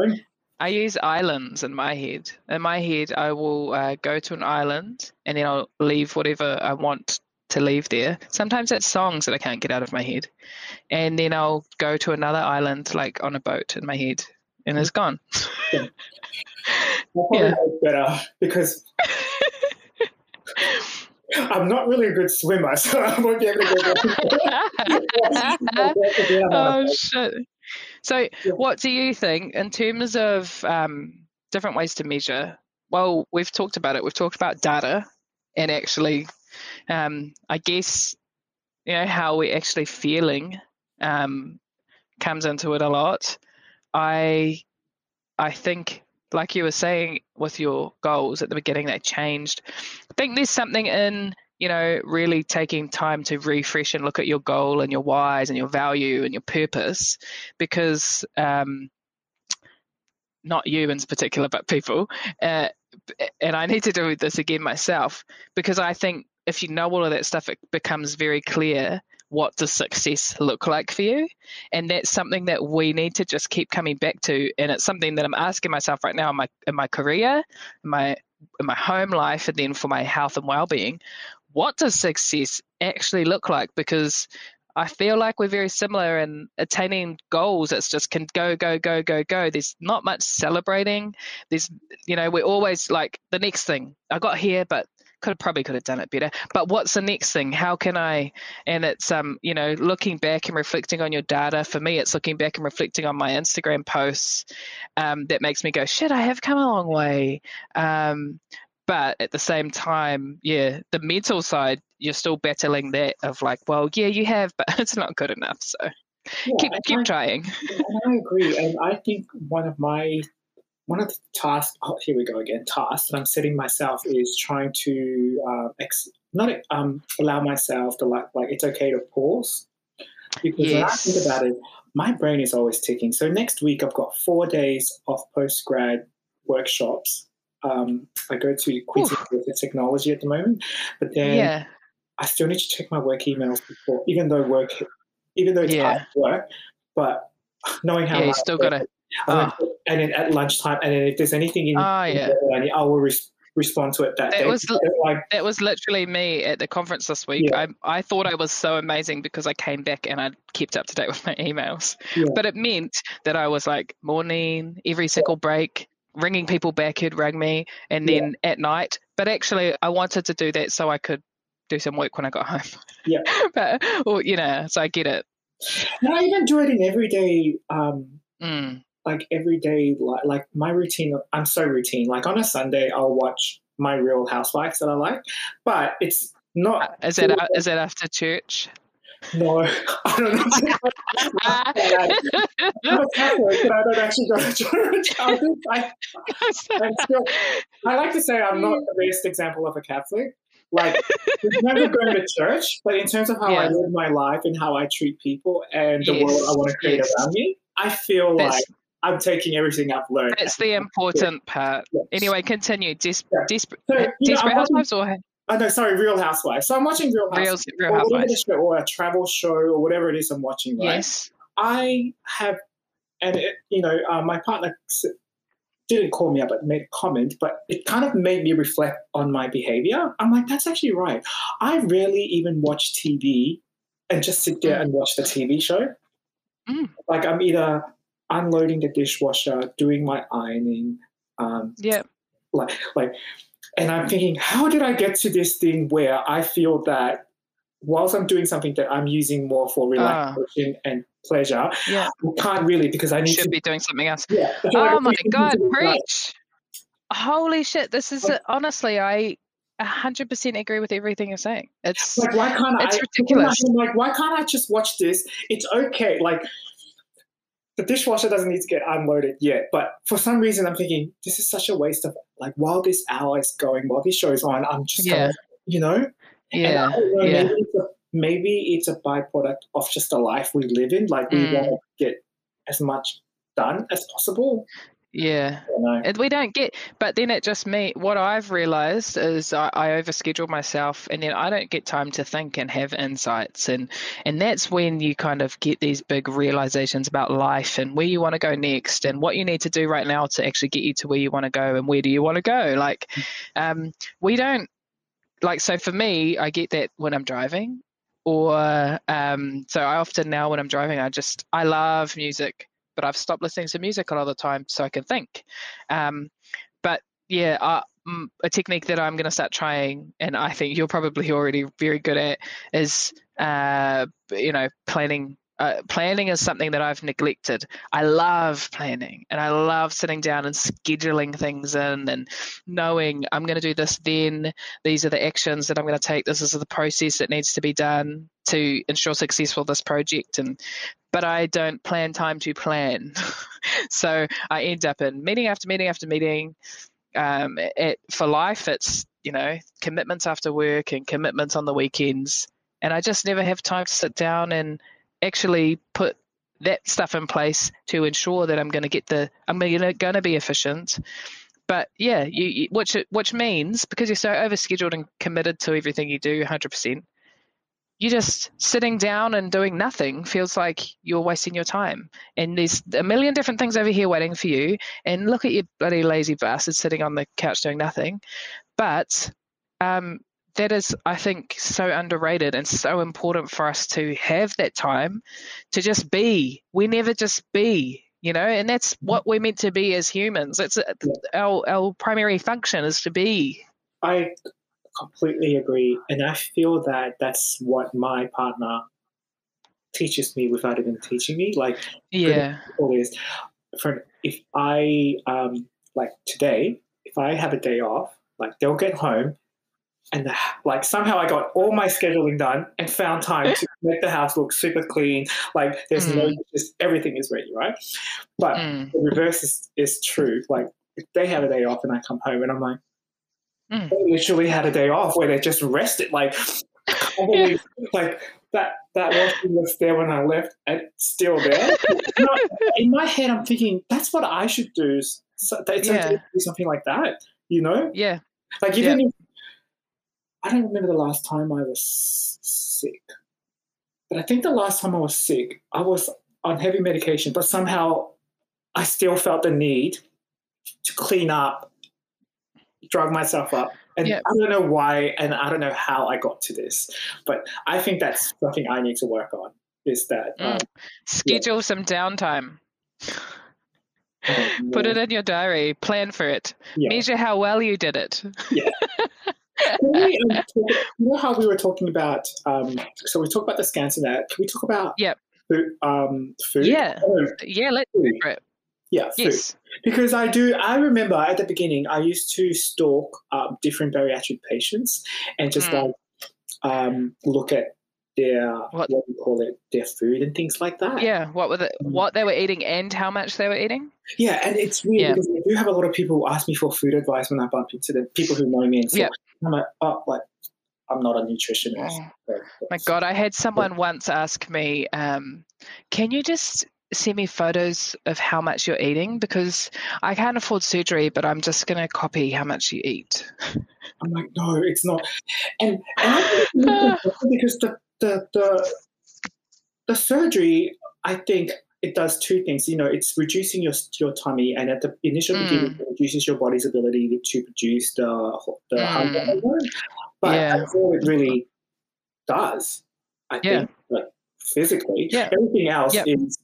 A: I use islands in my head. In my head, I will uh, go to an island and then I'll leave whatever I want to leave there. Sometimes it's songs that I can't get out of my head. And then I'll go to another island, like on a boat in my head, and it's gone.
B: Yeah. yeah. better because I'm not really a good swimmer, so I won't be able to
A: go. oh shit! So, yeah. what do you think in terms of um, different ways to measure? Well, we've talked about it. We've talked about data, and actually, um, I guess you know how we're actually feeling um, comes into it a lot. I I think like you were saying with your goals at the beginning they changed. I think there's something in, you know, really taking time to refresh and look at your goal and your whys and your value and your purpose because um, not you in particular, but people. Uh, and I need to do this again myself because I think if you know all of that stuff, it becomes very clear what does success look like for you? And that's something that we need to just keep coming back to. And it's something that I'm asking myself right now in my in my career, in my in my home life and then for my health and well-being what does success actually look like because I feel like we're very similar in attaining goals. It's just can go, go, go, go, go. There's not much celebrating. There's, you know, we're always like the next thing. I got here, but could have probably could have done it better. But what's the next thing? How can I? And it's um, you know, looking back and reflecting on your data. For me, it's looking back and reflecting on my Instagram posts. Um, that makes me go, shit, I have come a long way. Um, but at the same time, yeah, the mental side, you're still battling that of like, well, yeah, you have, but it's not good enough. So yeah, keep keep I, trying.
B: I agree, and I think one of my one of the tasks, oh, here we go again, tasks that I'm setting myself is trying to uh, ex- not um, allow myself to like, like it's okay to pause. Because yes. when I think about it, my brain is always ticking. So next week I've got four days of post grad workshops. Um, I go to Queensland with Technology at the moment, but then yeah. I still need to check my work emails before, even though work, even though it's yeah. hard work, but knowing how
A: yeah, you still got
B: Oh. And then at lunchtime, and then if there's anything in, oh, yeah. I will res- respond to it that, that day.
A: Was, like, that was literally me at the conference this week. Yeah. I, I thought I was so amazing because I came back and I kept up to date with my emails. Yeah. But it meant that I was like morning, every single break, ringing people back who'd rang me, and then yeah. at night. But actually, I wanted to do that so I could do some work when I got home.
B: Yeah.
A: but, well, you know, so I get it.
B: I even do it in everyday um, mm like every day, like, like my routine, I'm so routine. Like on a Sunday, I'll watch my Real Housewives that I like, but it's not.
A: Uh, is it is it after church?
B: No, I don't know. I'm a Catholic, but I don't actually go to church. I, still, I like to say I'm not the best example of a Catholic. Like, I never going to church, but in terms of how. I live my life and how I treat people and the yes. world I want to create yes. around me, I feel That's, like I'm taking everything I've learned.
A: That's the important yeah. part. Yes. Anyway, continue. Des- yeah. Desperate, so, Desperate Housewives or?
B: Oh, no, sorry, Real Housewives. So I'm watching Real Housewives. Real, Real Housewives. Or, or a travel show or whatever it is I'm watching, right?
A: Yes.
B: I have, and it, you know, uh, my partner didn't call me up, but made a comment, but it kind of made me reflect on my behavior. I'm like, that's actually right. I rarely even watch TV and just sit there mm. and watch the TV show. Mm. Like I'm either unloading the dishwasher, doing my ironing. Um,
A: yeah.
B: Like, like, and I'm thinking, how did I get to this thing where I feel that whilst I'm doing something that I'm using more for ah. relaxation uh, and pleasure,
A: yeah.
B: I can't really because I need
A: should
B: to
A: be doing something else.
B: Yeah.
A: Oh my god, preach! Holy shit! This is like, honestly, I 100% agree with everything you're saying. It's
B: like why can't
A: it's
B: I?
A: ridiculous.
B: Like why can't I just watch this? It's okay. Like the dishwasher doesn't need to get unloaded yet. But for some reason, I'm thinking this is such a waste of like while this hour is going, while this show is on, I'm just yeah. You know,
A: yeah, know,
B: yeah. Maybe it's, a, maybe it's a byproduct of just the life we live in. Like we mm. want to get as much done as possible.
A: Yeah, and we don't get. But then it just me. What I've realized is I, I overschedule myself, and then I don't get time to think and have insights, and and that's when you kind of get these big realizations about life and where you want to go next, and what you need to do right now to actually get you to where you want to go, and where do you want to go. Like, um, we don't like. So for me, I get that when I'm driving, or um, so I often now when I'm driving, I just I love music but I've stopped listening to music a lot of the time so I can think. Um, but yeah, a technique that I'm going to start trying, and I think you're probably already very good at, is uh, you know planning uh, planning is something that I've neglected. I love planning and I love sitting down and scheduling things in and knowing I'm going to do this then. These are the actions that I'm going to take. This is the process that needs to be done to ensure success successful this project. And but I don't plan time to plan. so I end up in meeting after meeting after meeting. Um, it, for life, it's you know commitments after work and commitments on the weekends, and I just never have time to sit down and actually put that stuff in place to ensure that I'm going to get the I'm going to be efficient. But yeah, you, which which means because you're so overscheduled and committed to everything you do, 100%, you just sitting down and doing nothing feels like you're wasting your time. And there's a million different things over here waiting for you. And look at your bloody lazy bastard sitting on the couch doing nothing. But um, that is, I think, so underrated and so important for us to have that time to just be. We never just be, you know, and that's what we're meant to be as humans. It's our our primary function is to be.
B: I completely agree. And I feel that that's what my partner teaches me without even teaching me. Like,
A: yeah,
B: always. For if I um like today, if I have a day off, like they'll get home, and the, like somehow I got all my scheduling done and found time to make the house look super clean. Like there's mm. no, just everything is ready, right? But mm. the reverse is, is true. Like if they have a day off and I come home and I'm like, Mm. They literally had a day off where they just rested. Like, like that that washing was there when I left and still there. you in my head, I'm thinking that's what I should do. So it's yeah. do something like that. You know?
A: Yeah.
B: Like even yeah. if I don't remember the last time I was sick, but I think the last time I was sick, I was on heavy medication, but somehow I still felt the need to clean up drug myself up. And yep. I don't know why and I don't know how I got to this, but I think that's something I need to work on is that mm.
A: um, schedule yeah. some downtime. Put it in your diary, plan for it, yeah. measure how well you did it.
B: Yeah. we, um, you know how we were talking about, um, so we talked about the scans and that. Can we talk about
A: yep.
B: food? Um, food?
A: Yeah. Oh, yeah, let's do it.
B: Yeah, food. Yes. Because I do, I remember at the beginning, I used to stalk um, different bariatric patients and just mm. like um, look at their what, what we call it, their food and things like that.
A: Yeah, what were the, what they were eating and how much they were eating.
B: Yeah, and it's weird yeah. because I do have a lot of people ask me for food advice when I bump into the people who know me and stuff. Yeah. I'm like, oh, like I'm not a nutritionist. Oh.
A: My God, I had someone once ask me, um, "Can you just send me photos of how much you're eating because I can't afford surgery, but I'm just going to copy how much you eat.
B: I'm like, no, it's not. And, and because the, the, the, the surgery, I think it does two things. You know, it's reducing your your tummy, and at the initial mm. beginning, it reduces your body's ability to produce the the mm. hunger hormone. But yeah. that's all it really does. I yeah. think, like physically. Yeah. Everything else is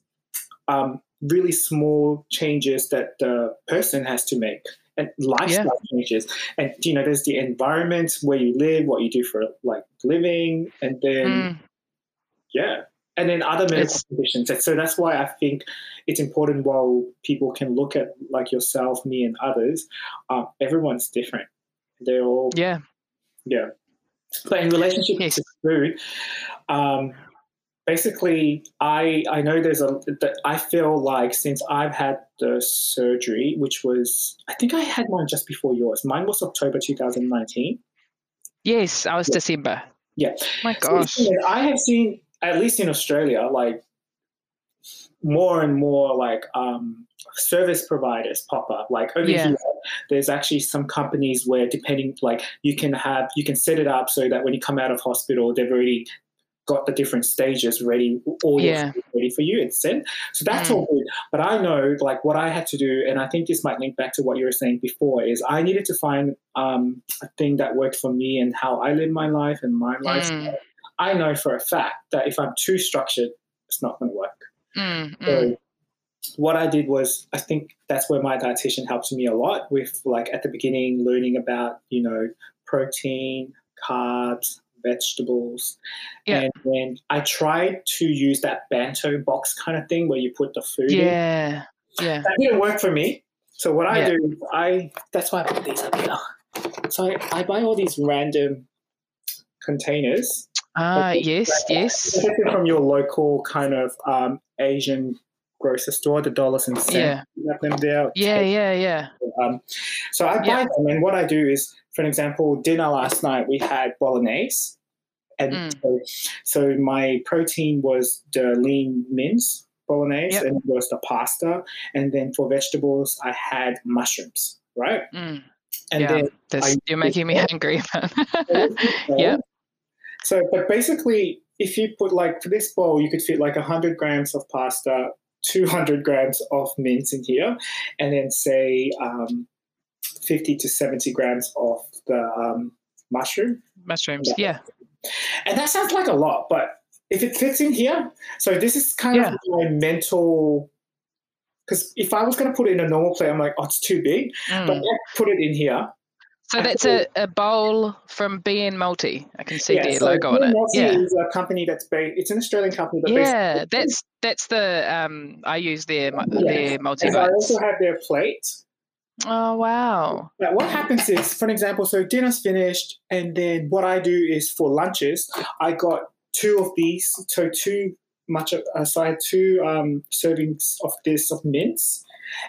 B: um, really small changes that the person has to make and lifestyle yeah. changes. And you know, there's the environment where you live, what you do for like living, and then mm. yeah, and then other medical it's, conditions. And so that's why I think it's important. While people can look at like yourself, me, and others, uh, everyone's different. They're all
A: yeah,
B: yeah. But in relationship yes. to food, um, basically i i know there's a i feel like since i've had the surgery which was i think i had mine just before yours. Mine was october 2019
A: yes i was
B: yeah.
A: december.
B: Yeah.
A: My gosh.
B: so, i have seen at least in australia like more and more like um, service providers pop up. Like over yeah. here there's actually some companies where depending like you can have you can set it up so that when you come out of hospital they've already got the different stages ready, all yeah. ready for you and sent. So that's mm. all good. But I know, like, what I had to do, and I think this might link back to what you were saying before, is I needed to find um, a thing that worked for me and how I live my life and my life. Mm. I know for a fact that if I'm too structured, it's not going to work.
A: Mm,
B: so mm. what I did was, I think that's where my dietitian helped me a lot with, like, at the beginning, learning about, you know, protein, carbs, vegetables. Yeah. And then I tried to use that bento box kind of thing where you put the food
A: yeah. in. Yeah.
B: That didn't work for me. So what I yeah. do, I that's why I put these up here. So I, I buy all these random containers.
A: Ah, yes, yes.
B: From your local kind of um, Asian grocery store, the dollars and cents.
A: Yeah. them there. Yeah, yeah, yeah.
B: Um, so I buy yeah. them, and what I do is, for example, dinner last night we had bolognese, and mm. so, so, my protein was the lean mince bolognese, yep. and it was the pasta, and then for vegetables I had mushrooms, right?
A: Mm. And yeah, then this, you're making me hungry. yeah.
B: So, but basically, if you put like for this bowl, you could fit like 100 grams of pasta, 200 grams of mint in here, and then say um, 50 to 70 grams of the um, mushroom.
A: Mushrooms, yeah.
B: And that sounds like a lot, but if it fits in here, so this is kind
A: Yeah.
B: of my mental. Because if I was going to put it in a normal plate, I'm like, oh, it's too big.
A: Mm.
B: But I put it in here.
A: So that's a, a bowl from BN Multi. I can see their
B: so
A: logo on it.
B: Multi
A: Yeah.
B: is a company that's based. It's an Australian company, but
A: Yeah, that's that's the um I use their
B: Yeah.
A: their multi
B: I also have their plate.
A: Oh wow.
B: But what happens is, for example, so dinner's finished, and then what I do is for lunches, I got two of these, so two much aside two um, servings of this of mince,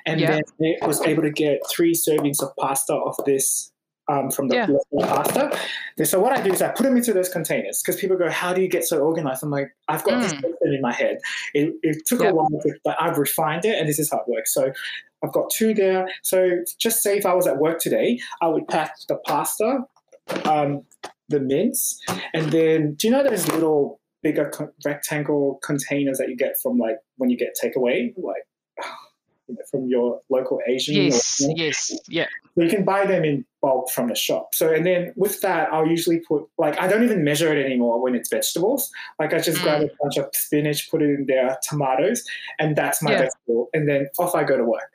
B: and
A: Yeah.
B: then I was able to get three servings of pasta of this. Um, from the
A: Yeah.
B: pasta. So what I do is I put them into those containers because people go, "How do you get so organized?" I'm like, "I've got this
A: Mm.
B: system in my head. It, it took
A: Yeah.
B: a while, to, but I've refined it, and this is how it works." So I've got two there. So just say if I was at work today, I would pack the pasta, um, the mince, and then do you know those little bigger co- rectangle containers that you get from like when you get takeaway, like from your local Asian? or-
A: Yes, yes, yeah.
B: so you can buy them in bulk from the shop. So and then with that, I'll usually put like I don't even measure it anymore when it's vegetables. Like I just grab mm. a bunch of spinach, put it in there, tomatoes, and that's my
A: Yeah.
B: vegetable. And then off I go to work.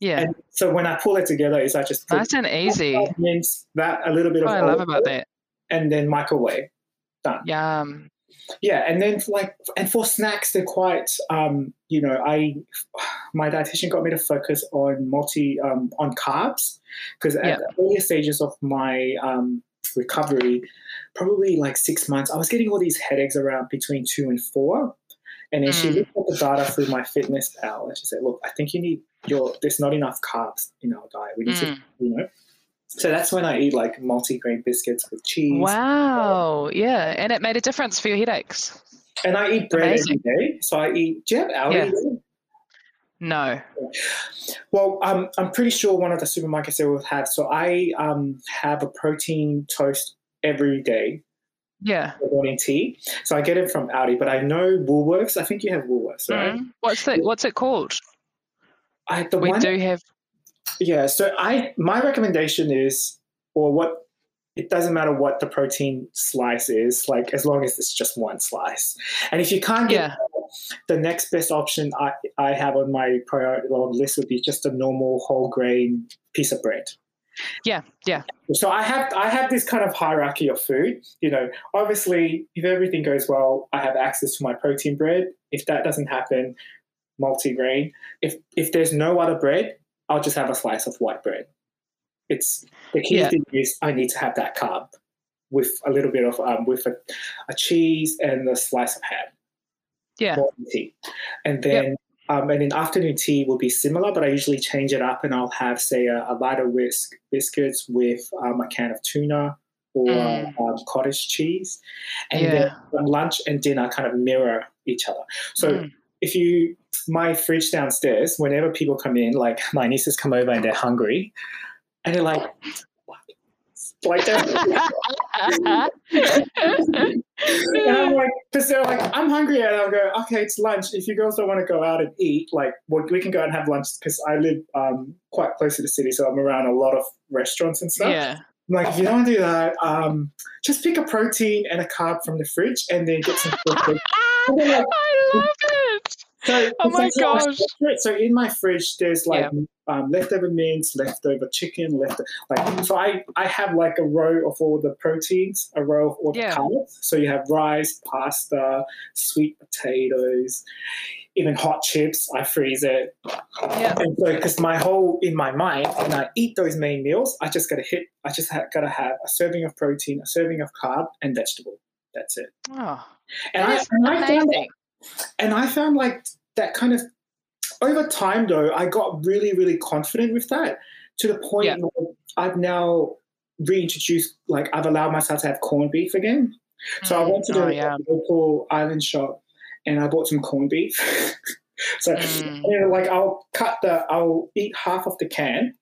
A: Yeah.
B: And so when I pull it together, is I just put
A: Nice and easy.
B: that mince, that a little bit of
A: What I love about that.
B: and then microwave. Done.
A: Yum.
B: Yeah, and then like and for snacks, they're quite um, you know, I my dietitian got me to focus on multi um, on carbs because at
A: Yeah.
B: the earlier stages of my um, recovery, probably like six months, I was getting all these headaches around between two and four. And then she
A: Mm.
B: looked at the data through MyFitnessPal and she said, Look, I think you need your there's not enough carbs in our diet. We need to
A: Mm.
B: you know. So that's when I eat like multi-grain biscuits with cheese.
A: Wow. Yeah. And it made a difference for your headaches.
B: And I eat bread
A: Amazing.
B: every day. So I eat. Do you have
A: Yeah. No.
B: Well, um, I'm pretty sure one of the supermarkets they will have. So I um, have a protein toast every day
A: Yeah.
B: morning tea. So I get it from Aldi, but I know Woolworths. I think you have Woolworths, right?
A: Mm. What's it what's it called?
B: I, the
A: We do have
B: yeah. So I my recommendation is, or what. It doesn't matter what the protein slice is, like as long as it's just one slice. And if you can't get
A: Yeah.
B: the next best option I, I have on my priority list would be just a normal whole grain piece of bread.
A: Yeah, yeah.
B: So I have I have this kind of hierarchy of food. You know, obviously, if everything goes well, I have access to my protein bread. If that doesn't happen, multigrain. If if there's no other bread, I'll just have a slice of white bread. It's the key
A: Yeah.
B: thing is I need to have that carb with a little bit of um, with a, a cheese and a slice of ham
A: Yeah.
B: tea. And then um, and then afternoon tea will be similar, but I usually change it up and I'll have say a, a lighter whisk biscuits with um, a can of tuna or
A: Mm.
B: um, cottage cheese. And
A: Yeah.
B: then lunch and dinner kind of mirror each other. So
A: Mm.
B: If you my fridge downstairs, whenever people come in, like my nieces come over and they're hungry, and they're like, like they're and I'm like, because they're like, I'm hungry, and I'll go, okay, it's lunch. If you girls don't want to go out and eat, like, well, we can go and have lunch because I live um, quite close to the city, so I'm around a lot of restaurants and stuff.
A: yeah.
B: I'm like, if you don't want to do that, um, just pick a protein and a carb from the fridge, and then get some. protein.
A: I love it.
B: So,
A: Oh my gosh.
B: So in my fridge, there's like um, leftover mince, leftover chicken, left like so. I I have like a row of all the proteins, a row of all the
A: Yeah.
B: carbs. So you have rice, pasta, sweet potatoes, even hot chips. I freeze it.
A: Yeah.
B: And so because my whole in my mind, when I eat those main meals, I just gotta hit. I just ha- gotta have a serving of protein, a serving of carb, and vegetable. That's it.
A: Oh,
B: And I, and I found that
A: amazing.
B: And I found like that kind of over time though, I got really, really confident with that to the point
A: Yeah.
B: where I've now reintroduced like I've allowed myself to have corned beef again. So I
A: Mm.
B: went to the
A: Oh, yeah.
B: local island shop and I bought some corned beef. so
A: Mm.
B: you know, like I'll cut the I'll eat half of the can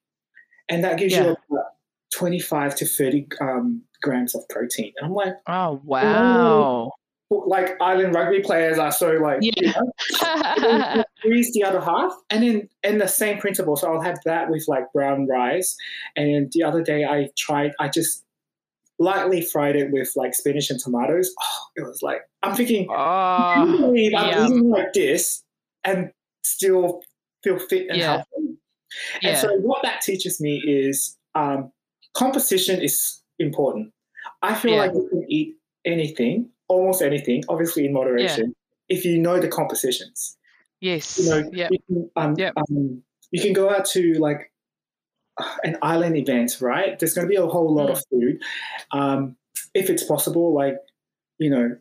B: and that gives
A: Yeah.
B: you about 25 to 30 um, grams of protein. And I'm like,
A: Oh, wow.
B: Like island rugby players are so like
A: Yeah.
B: you know, freeze the other half. And then and the same principle. So i'll have that with like brown rice. And the other day i tried i just lightly fried it with like spinach and tomatoes. Oh it was like i'm thinking
A: oh,
B: i'm eating like this and still feel fit and
A: Yeah.
B: healthy? And
A: yeah,
B: so what that teaches me is um, composition is important. I feel like you can eat anything, almost anything, obviously in moderation, if you know the compositions.
A: yes,
B: You know,
A: yeah,
B: you can, um,
A: Yep.
B: um, you can go out to like an island event, right? There's going to be a whole lot
A: Mm.
B: of food. Um, if it's possible, like, you know,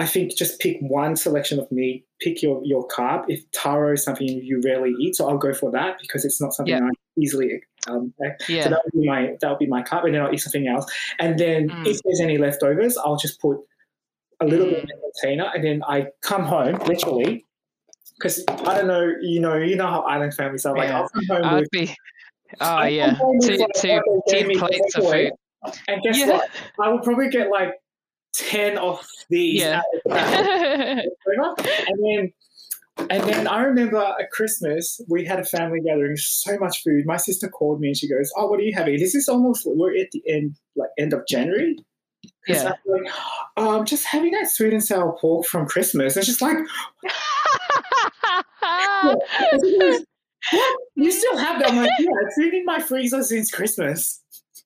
B: I think just pick one selection of meat, pick your, your carb. If taro is something you rarely eat, so I'll go for that because it's not something
A: Yeah.
B: I easily um, so
A: yeah,
B: that would be my that would be my carb, and then I'll eat something else. And then
A: Mm.
B: if there's any leftovers, I'll just put a little bit of
A: Mm.
B: container, and then I come home literally because I don't know, you know, you know how island families are. Like
A: Yeah.
B: I'll come home
A: I'd
B: with,
A: be. Oh yeah, two,
B: like,
A: two,
B: what they gave
A: ten
B: me for
A: plates of food.
B: and guess
A: Yeah.
B: what? I will probably get like ten of these.
A: Yeah.
B: out of the bag. and then and then I remember at Christmas we had a family gathering, so much food. My sister called me and she goes, "Oh, what are you having?" This is almost we're at the end, like end of January.
A: Yeah.
B: I'm like, I'm just having that sweet and sour pork from Christmas. It's just like, and she goes, what? You still have that? I'm like, yeah, it's been in my freezer since Christmas.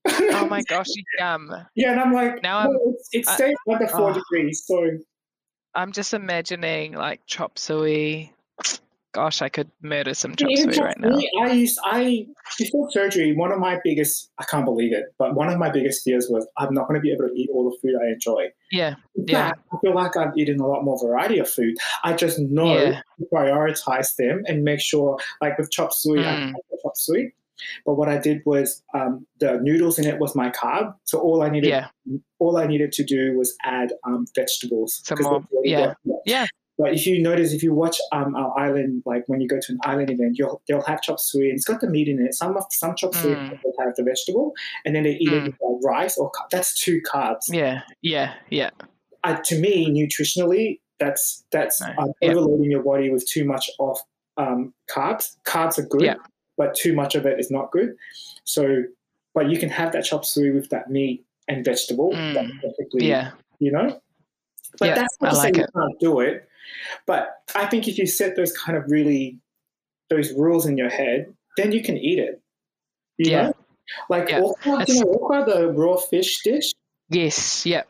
A: oh my gosh, yum!
B: yeah, and I'm like,
A: Now
B: no,
A: I'm-
B: it's, it
A: I-
B: stayed under four
A: oh.
B: degrees, so
A: I'm just imagining like chop suey. Gosh, I could murder some chop suey right now.
B: me, I used I before surgery. One of my biggest I can't believe it, but one of my biggest fears was I'm not going to be able to eat all the food I enjoy.
A: Yeah,
B: In
A: Yeah.
B: fact, I feel like I've eaten a lot more variety of food. I just know
A: Yeah.
B: to prioritize them and make sure, like with chop suey,
A: Mm.
B: had the chop suey. But what I did was um, the noodles in it was my carb, so all I needed
A: yeah,
B: all I needed to do was add um, vegetables.
A: Some more, yeah. Yeah.
B: But if you notice, if you watch um, our island, like when you go to an island event, you'll they'll have chop suey. and It's got the meat in it. Some of some chop suey
A: Mm.
B: will have the vegetable, and then they eat it
A: Mm.
B: with like, rice or that's two carbs.
A: yeah, yeah, yeah.
B: Uh, to me, nutritionally, that's that's
A: No. Yeah.
B: overloading your body with too much of um, carbs. Carbs are good,
A: Yeah.
B: but too much of it is not good. So, but you can have that chop suey with that meat and vegetable.
A: Mm.
B: That's perfectly
A: Yeah,
B: you know. But
A: Yeah,
B: that's not
A: I
B: to say
A: like
B: you can't do it. But I think if you set those kind of really those rules in your head, then you can eat it. You
A: Yeah.
B: know? Like
A: Yeah.
B: oka, you know, oka, the raw fish dish.
A: yes, yeah,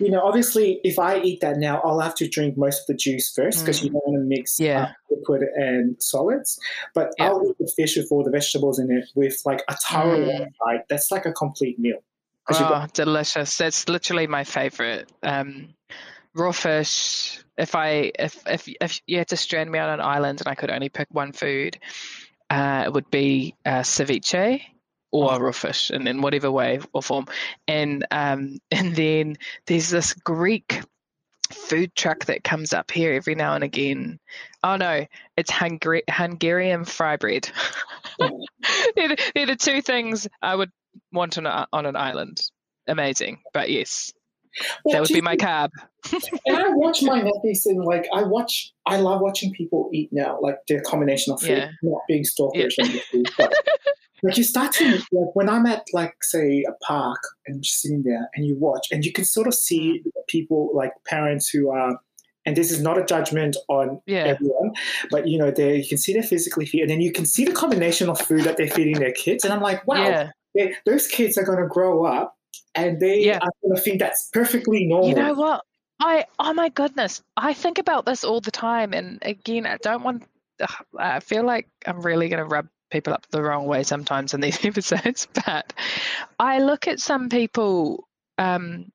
B: You know, obviously, if I eat that now, I'll have to drink most of the juice first because you don't want to mix
A: Mm. Yeah.
B: liquid and solids. But
A: Yeah.
B: I'll eat the fish with all the vegetables in it with like a taro
A: Mm.
B: side. That's like a complete meal.
A: Oh, delicious. That's literally my favorite. Um, raw fish. If I if if if you had to strand me on an island and I could only pick one food, uh, it would be uh, ceviche or
B: Oh.
A: raw fish, and in whatever way or form. And um, and then there's this Greek food truck that comes up here every now and again. Oh no, it's Hungar- Hungarian fry bread. they're, the, they're the two things I would want on, a, on an island. Amazing, but yes,
B: But
A: that would be my cab.
B: and I watch my nephews and like I watch I love watching people eat now, like the combination of food,
A: Yeah.
B: not being stalkerish the food. But like you start to like when I'm at like say a park and just sitting there and you watch and you can sort of see
A: Mm.
B: people like parents who are and this is not a judgment on
A: Yeah,
B: everyone, but you know, they you can see they're physically fit and then you can see the combination of food that they're feeding their kids. And I'm like, wow,
A: yeah.
B: they, those kids are gonna grow up and they
A: Yeah.
B: are gonna think that's perfectly normal.
A: You know what? I oh my goodness, I think about this all the time, and again, I don't want. I feel like I'm really going to rub people up the wrong way sometimes in these episodes, but I look at some people, um,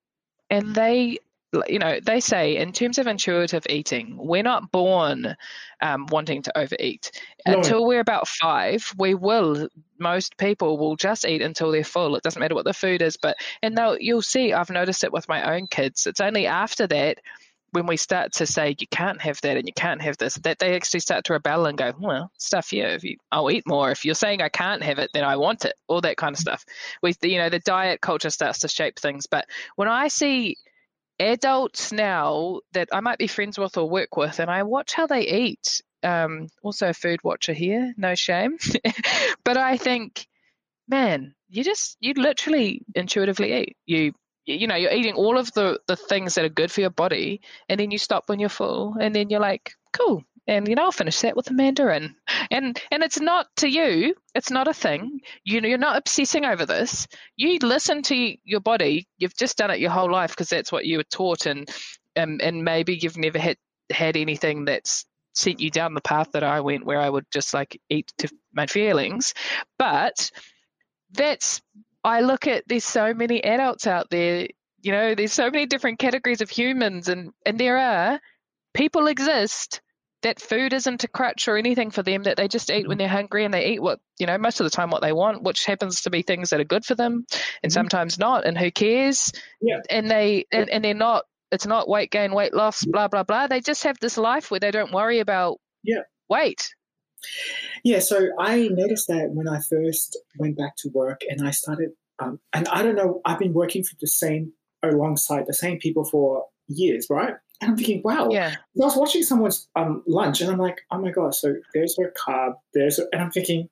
A: and they, you know, they say in terms of intuitive eating, we're not born um, wanting to overeat.
B: No.
A: Until we're about five, we will. Most people will just eat until they're full. It doesn't matter what the food is, but and they'll you'll see. I've noticed it with my own kids. It's only after that when we start to say you can't have that and you can't have this that they actually start to rebel and go, well, stuff you. If you, I'll eat more. If you're saying I can't have it, then I want it. All that kind of stuff. We, you know, the diet culture starts to shape things. But when I see adults now that I might be friends with or work with, and I watch how they eat. Um, also, a food watcher here, no shame. but I think, man, you just you literally intuitively eat. You you know you're eating all of the the things that are good for your body, and then you stop when you're full, and then you're like, cool, and you know I'll finish that with a mandarin. And and it's not to you, it's not a thing. You know you're not obsessing over this. You listen to your body. You've just done it your whole life because that's what you were taught, and um, and maybe you've never had had anything that's sent you down the path that I went, where I would just like eat to my feelings. But that's I look at there's so many adults out there. You know, there's so many different categories of humans, and and there are people exist that food isn't a crutch or anything for them that they just eat when mm-hmm. they're hungry and they eat what you know most of the time what they want which happens to be things that are good for them and mm-hmm. sometimes not and who cares?
B: Yeah.
A: and they and, and they're not it's not weight gain weight loss blah blah blah. They just have this life where they don't worry about
B: yeah.
A: weight.
B: Yeah so i noticed that when i first went back to work and i started um, and i don't know i've been working for the same alongside the same people for years right and I'm thinking, wow.
A: Yeah.
B: I was watching someone's um, lunch and I'm like, oh my God, so there's her carb, there's her, and I'm thinking,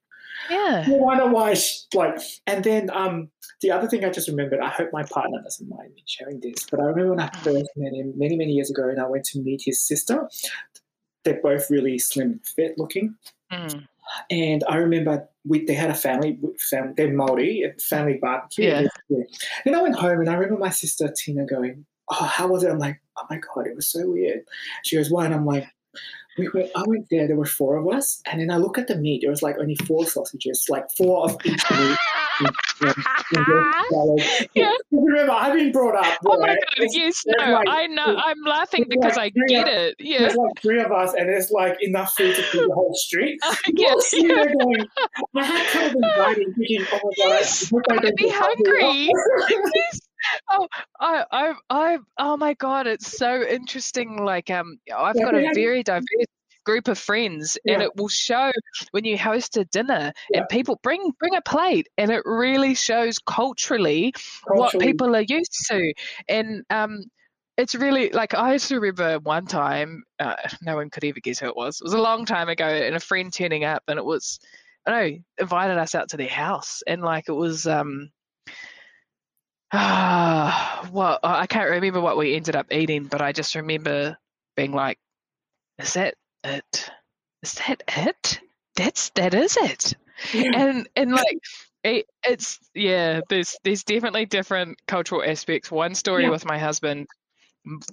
A: yeah.
B: I wonder why, she, like, and then um, the other thing I just remembered, I hope my partner doesn't mind me sharing this, but I remember when I first met him many, many years ago and I went to meet his sister. They're both really slim fit looking.
A: Mm.
B: And I remember we, they had a family, family they're Maori, a family barbecue.
A: Yeah.
B: yeah. Then I went home and I remember my sister Tina going, oh, how was it? I'm like, oh my God, it was so weird. She goes, why? And I'm like, we went, I went there, there were four of us. And then I look at the meat, there was like only four sausages, like four of each meat. yeah. Remember, I've been brought up.
A: Oh my god! Yes, no, like, I know. I'm laughing because like I get it. Yeah,
B: there's like three of us, and there's like enough food to feed the whole street.
A: Uh, yes,
B: yeah. going, I had kind of anxiety, thinking, "Oh my god,
A: yes, I, I be hungry." Oh, I, I, I, oh my god, it's so interesting. Like, um, I've got a very diverse group of friends, yeah. and it will show when you host a dinner yeah. and people bring bring a plate, and it really shows culturally, culturally. what people are used to, and um. It's really like I used to remember one time, uh, no one could ever guess who it was. It was a long time ago, and a friend turning up, and it was, I know, invited us out to their house, and like it was, um, well, I can't remember what we ended up eating, but I just remember being like, "Is that it? Is that it? That's that is it." Yeah. And and like it, it's yeah, there's there's definitely different cultural aspects. One story yeah. with my husband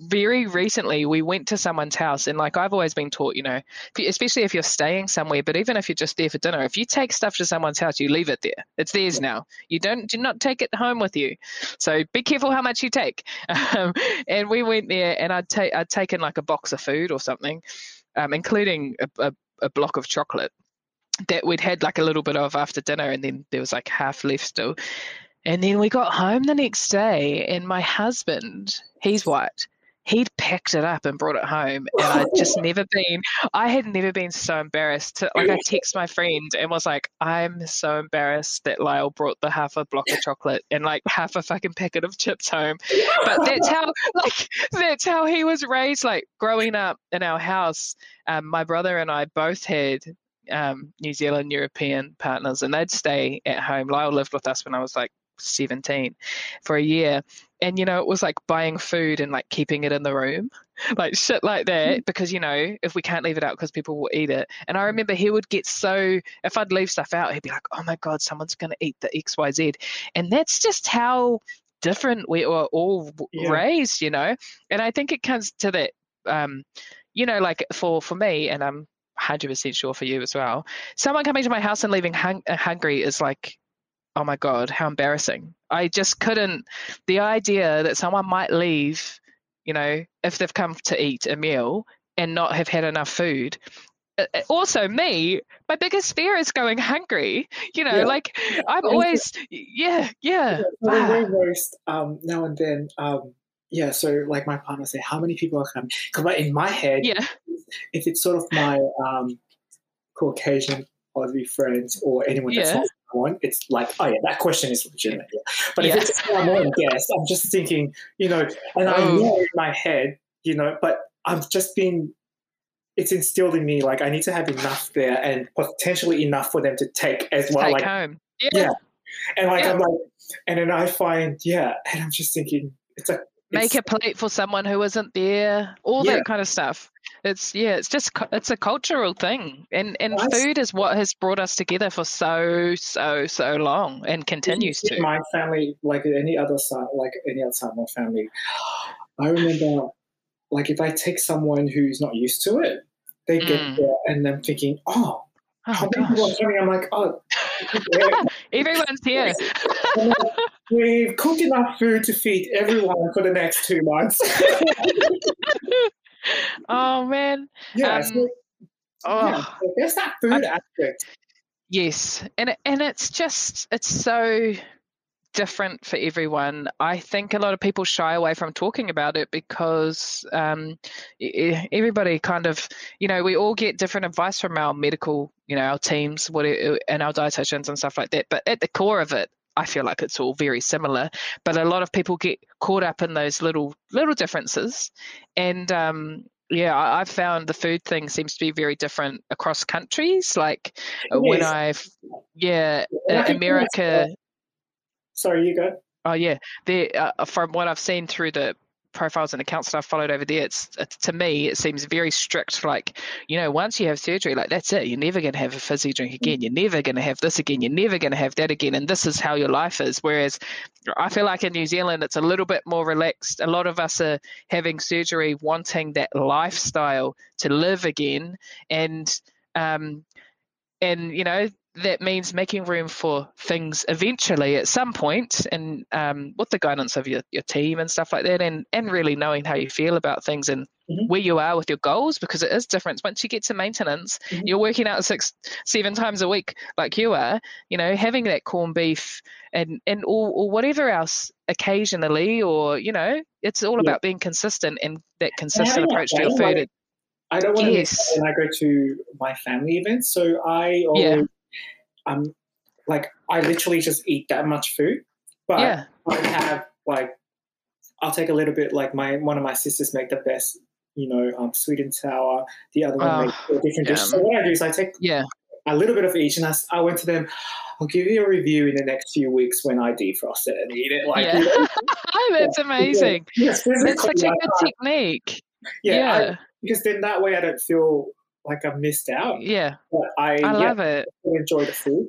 A: very recently we went to someone's house and like i've always been taught you know if you, especially if you're staying somewhere but even if you're just there for dinner if you take stuff to someone's house you leave it there. It's theirs now. You don't do not take it home with you. So be careful how much you take. Um, and we went there and i'd, ta- I'd taken like a box of food or something um, including a, a, a block of chocolate that we'd had like a little bit of after dinner and then there was like half left still and then we got home the next day, and my husband, he's white, he'd packed it up and brought it home. And I'd just never been, I had never been so embarrassed. To, like, I text my friend and was like, I'm so embarrassed that Lyle brought the half a block of chocolate and like half a fucking packet of chips home. But that's how, like, that's how he was raised. Like, growing up in our house, um, my brother and I both had um, New Zealand European partners, and they'd stay at home. Lyle lived with us when I was like 17 for a year. And you know it was like buying food and like keeping it in the room. Like shit like that mm. because you know if we can't leave it out because people will eat it. And i remember he would get so if i'd leave stuff out he'd be like oh my god someone's going to eat the xyz and that's just how different we were all yeah. raised you know? And i think it comes to that um you know like for for me and i'm 100% sure for you as well someone coming to my house and leaving hung- hungry is like oh my God, how embarrassing. I just couldn't, the idea that someone might leave, you know, if they've come to eat a meal and not have had enough food. Also, me, my biggest fear is going hungry. You know, yeah. like I'm always, yeah, yeah.
B: yeah we roast um, now and then. Um, yeah, so like my partner say, how many people are coming? Because in my head,
A: yeah,
B: if it's sort of my um, Caucasian Aussie friends or anyone that's yeah. not someone, it's like, oh yeah, that question is legitimate. Yeah. But
A: Yeah.
B: if it's someone guest, I'm just thinking, you know, and I
A: Oh.
B: know in my head, you know, but I've just been. It's instilled in me like I need to have enough there and potentially enough for them to take as well.
A: Take
B: like
A: home. Yeah.
B: Yeah. and like
A: Yeah.
B: I'm like, and then I find yeah, and I'm just thinking it's a
A: Make
B: it's-
A: a plate for someone who isn't there. All
B: Yeah.
A: that kind of stuff. It's yeah. It's just it's a cultural thing, and and food is what has brought us together for so so so long, and continues
B: in
A: to.
B: my family, like any other side, like any other side of my family, I remember, like if I take someone who's not used to it, they get
A: Mm.
B: there and I'm thinking, oh,
A: Oh
B: how many people are coming? I'm like, oh,
A: Everyone's here.
B: we've cooked enough food to feed everyone for the next two months.
A: Oh man.
B: yeah,
A: Um,
B: so,
A: Oh.
B: yeah, so there's that food aspect.
A: Yes, and and it's just it's so different for everyone. I think a lot of people shy away from talking about it because um, everybody kind of you know we all get different advice from our medical you know our teams what and our dietitians and stuff like that. But at the core of it. I feel like it's all very similar, but a lot of people get caught up in those little little differences, and um, yeah, I, I've found the food thing seems to be very different across countries. Like uh, when I've yeah, uh, America.
B: Sorry, you go.
A: Oh yeah, they uh, from what I've seen through the profiles and accounts that I've followed over there, it's, to me it seems very strict. Like you know, once you have surgery, like that's it. You're never going to have a fizzy drink again. You're never going to have this again. You're never going to have that again. And this is how your life is. Whereas I feel like in New Zealand, it's a little bit more relaxed. A lot of us are having surgery, wanting that lifestyle to live again, and um, and you know that means making room for things eventually at some point and um, with the guidance of your, your team and stuff like that and, and really knowing how you feel about things and
B: Mhm.
A: where you are with your goals because it is different once you get to maintenance
B: Mhm.
A: you're working out six seven times a week like you are you know having that corned beef and and or, or whatever else occasionally or you know it's all
B: Yeah.
A: about being consistent and that consistent
B: that
A: approach to your food
B: I don't want to
A: Yes.
B: miss when I go to my family events. So I always,
A: Yeah.
B: Um, like I literally just eat that much food, but
A: yeah
B: I have like I'll take a little bit. Like my one of my sisters make the best, you know, um, sweet and sour. The other one
A: Oh,
B: makes a different dish.
A: yum.
B: So what I do is I take
A: yeah
B: a little bit of each, and I, I went to them. I'll give you a review in the next few weeks when I defrost it and eat it. Like,
A: yeah
B: you know,
A: that's amazing
B: yes,
A: That's such a good technique.
B: yeah, I-
A: Yeah,
B: because then that way I don't feel like I've missed out.
A: yeah,
B: But I,
A: I
B: yeah,
A: love it.
B: enjoy the food.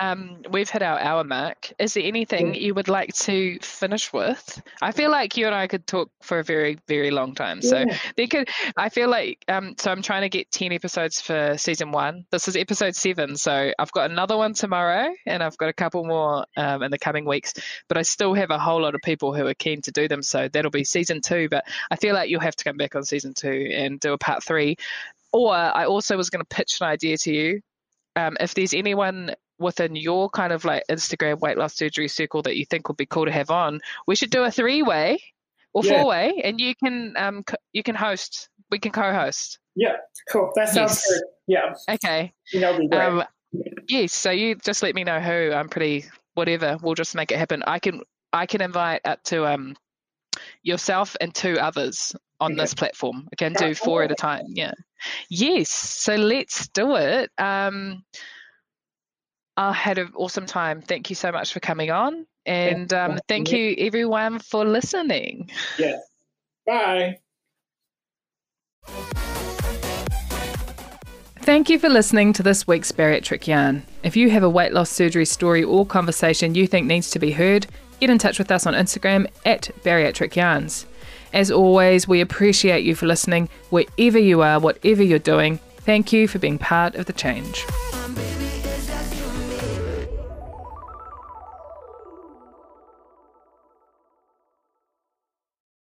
A: Um, we've hit our hour mark. Is there anything
B: Yeah.
A: you would like to finish with? I feel like you and I could talk for a very, very long time. So
B: Yeah.
A: there could. I feel like um. So I'm trying to get ten episodes for season one. This is episode seven. So I've got another one tomorrow, and I've got a couple more um in the coming weeks. But I still have a whole lot of people who are keen to do them. So that'll be season two. But I feel like you'll have to come back on season two and do a part three. Or I also was going to pitch an idea to you. Um, if there's anyone within your kind of like Instagram weight loss surgery circle that you think would be cool to have on, we should do a three way or
B: Yeah.
A: four way, and you can um co- you can host. We can co-host.
B: Yeah, cool. That sounds
A: Yes.
B: good. Yeah,
A: Okay.
B: that'll be great.
A: Um, yes. So you just let me know who. I'm pretty whatever. We'll just make it happen. I can I can invite up to um yourself and two others on
B: Okay.
A: this platform. I can
B: Yeah,
A: do four at a time. Yeah. Yes. So let's do it. Um, I had an awesome time. Thank you so much for coming on. And um, thank you, everyone, for listening.
B: yeah. Bye.
A: Thank you for listening to this week's Bariatric Yarn. If you have a weight loss surgery story or conversation you think needs to be heard, get in touch with us on Instagram at Bariatric Yarns. As always, we appreciate you for listening wherever you are, whatever you're doing. Thank you for being part of the change.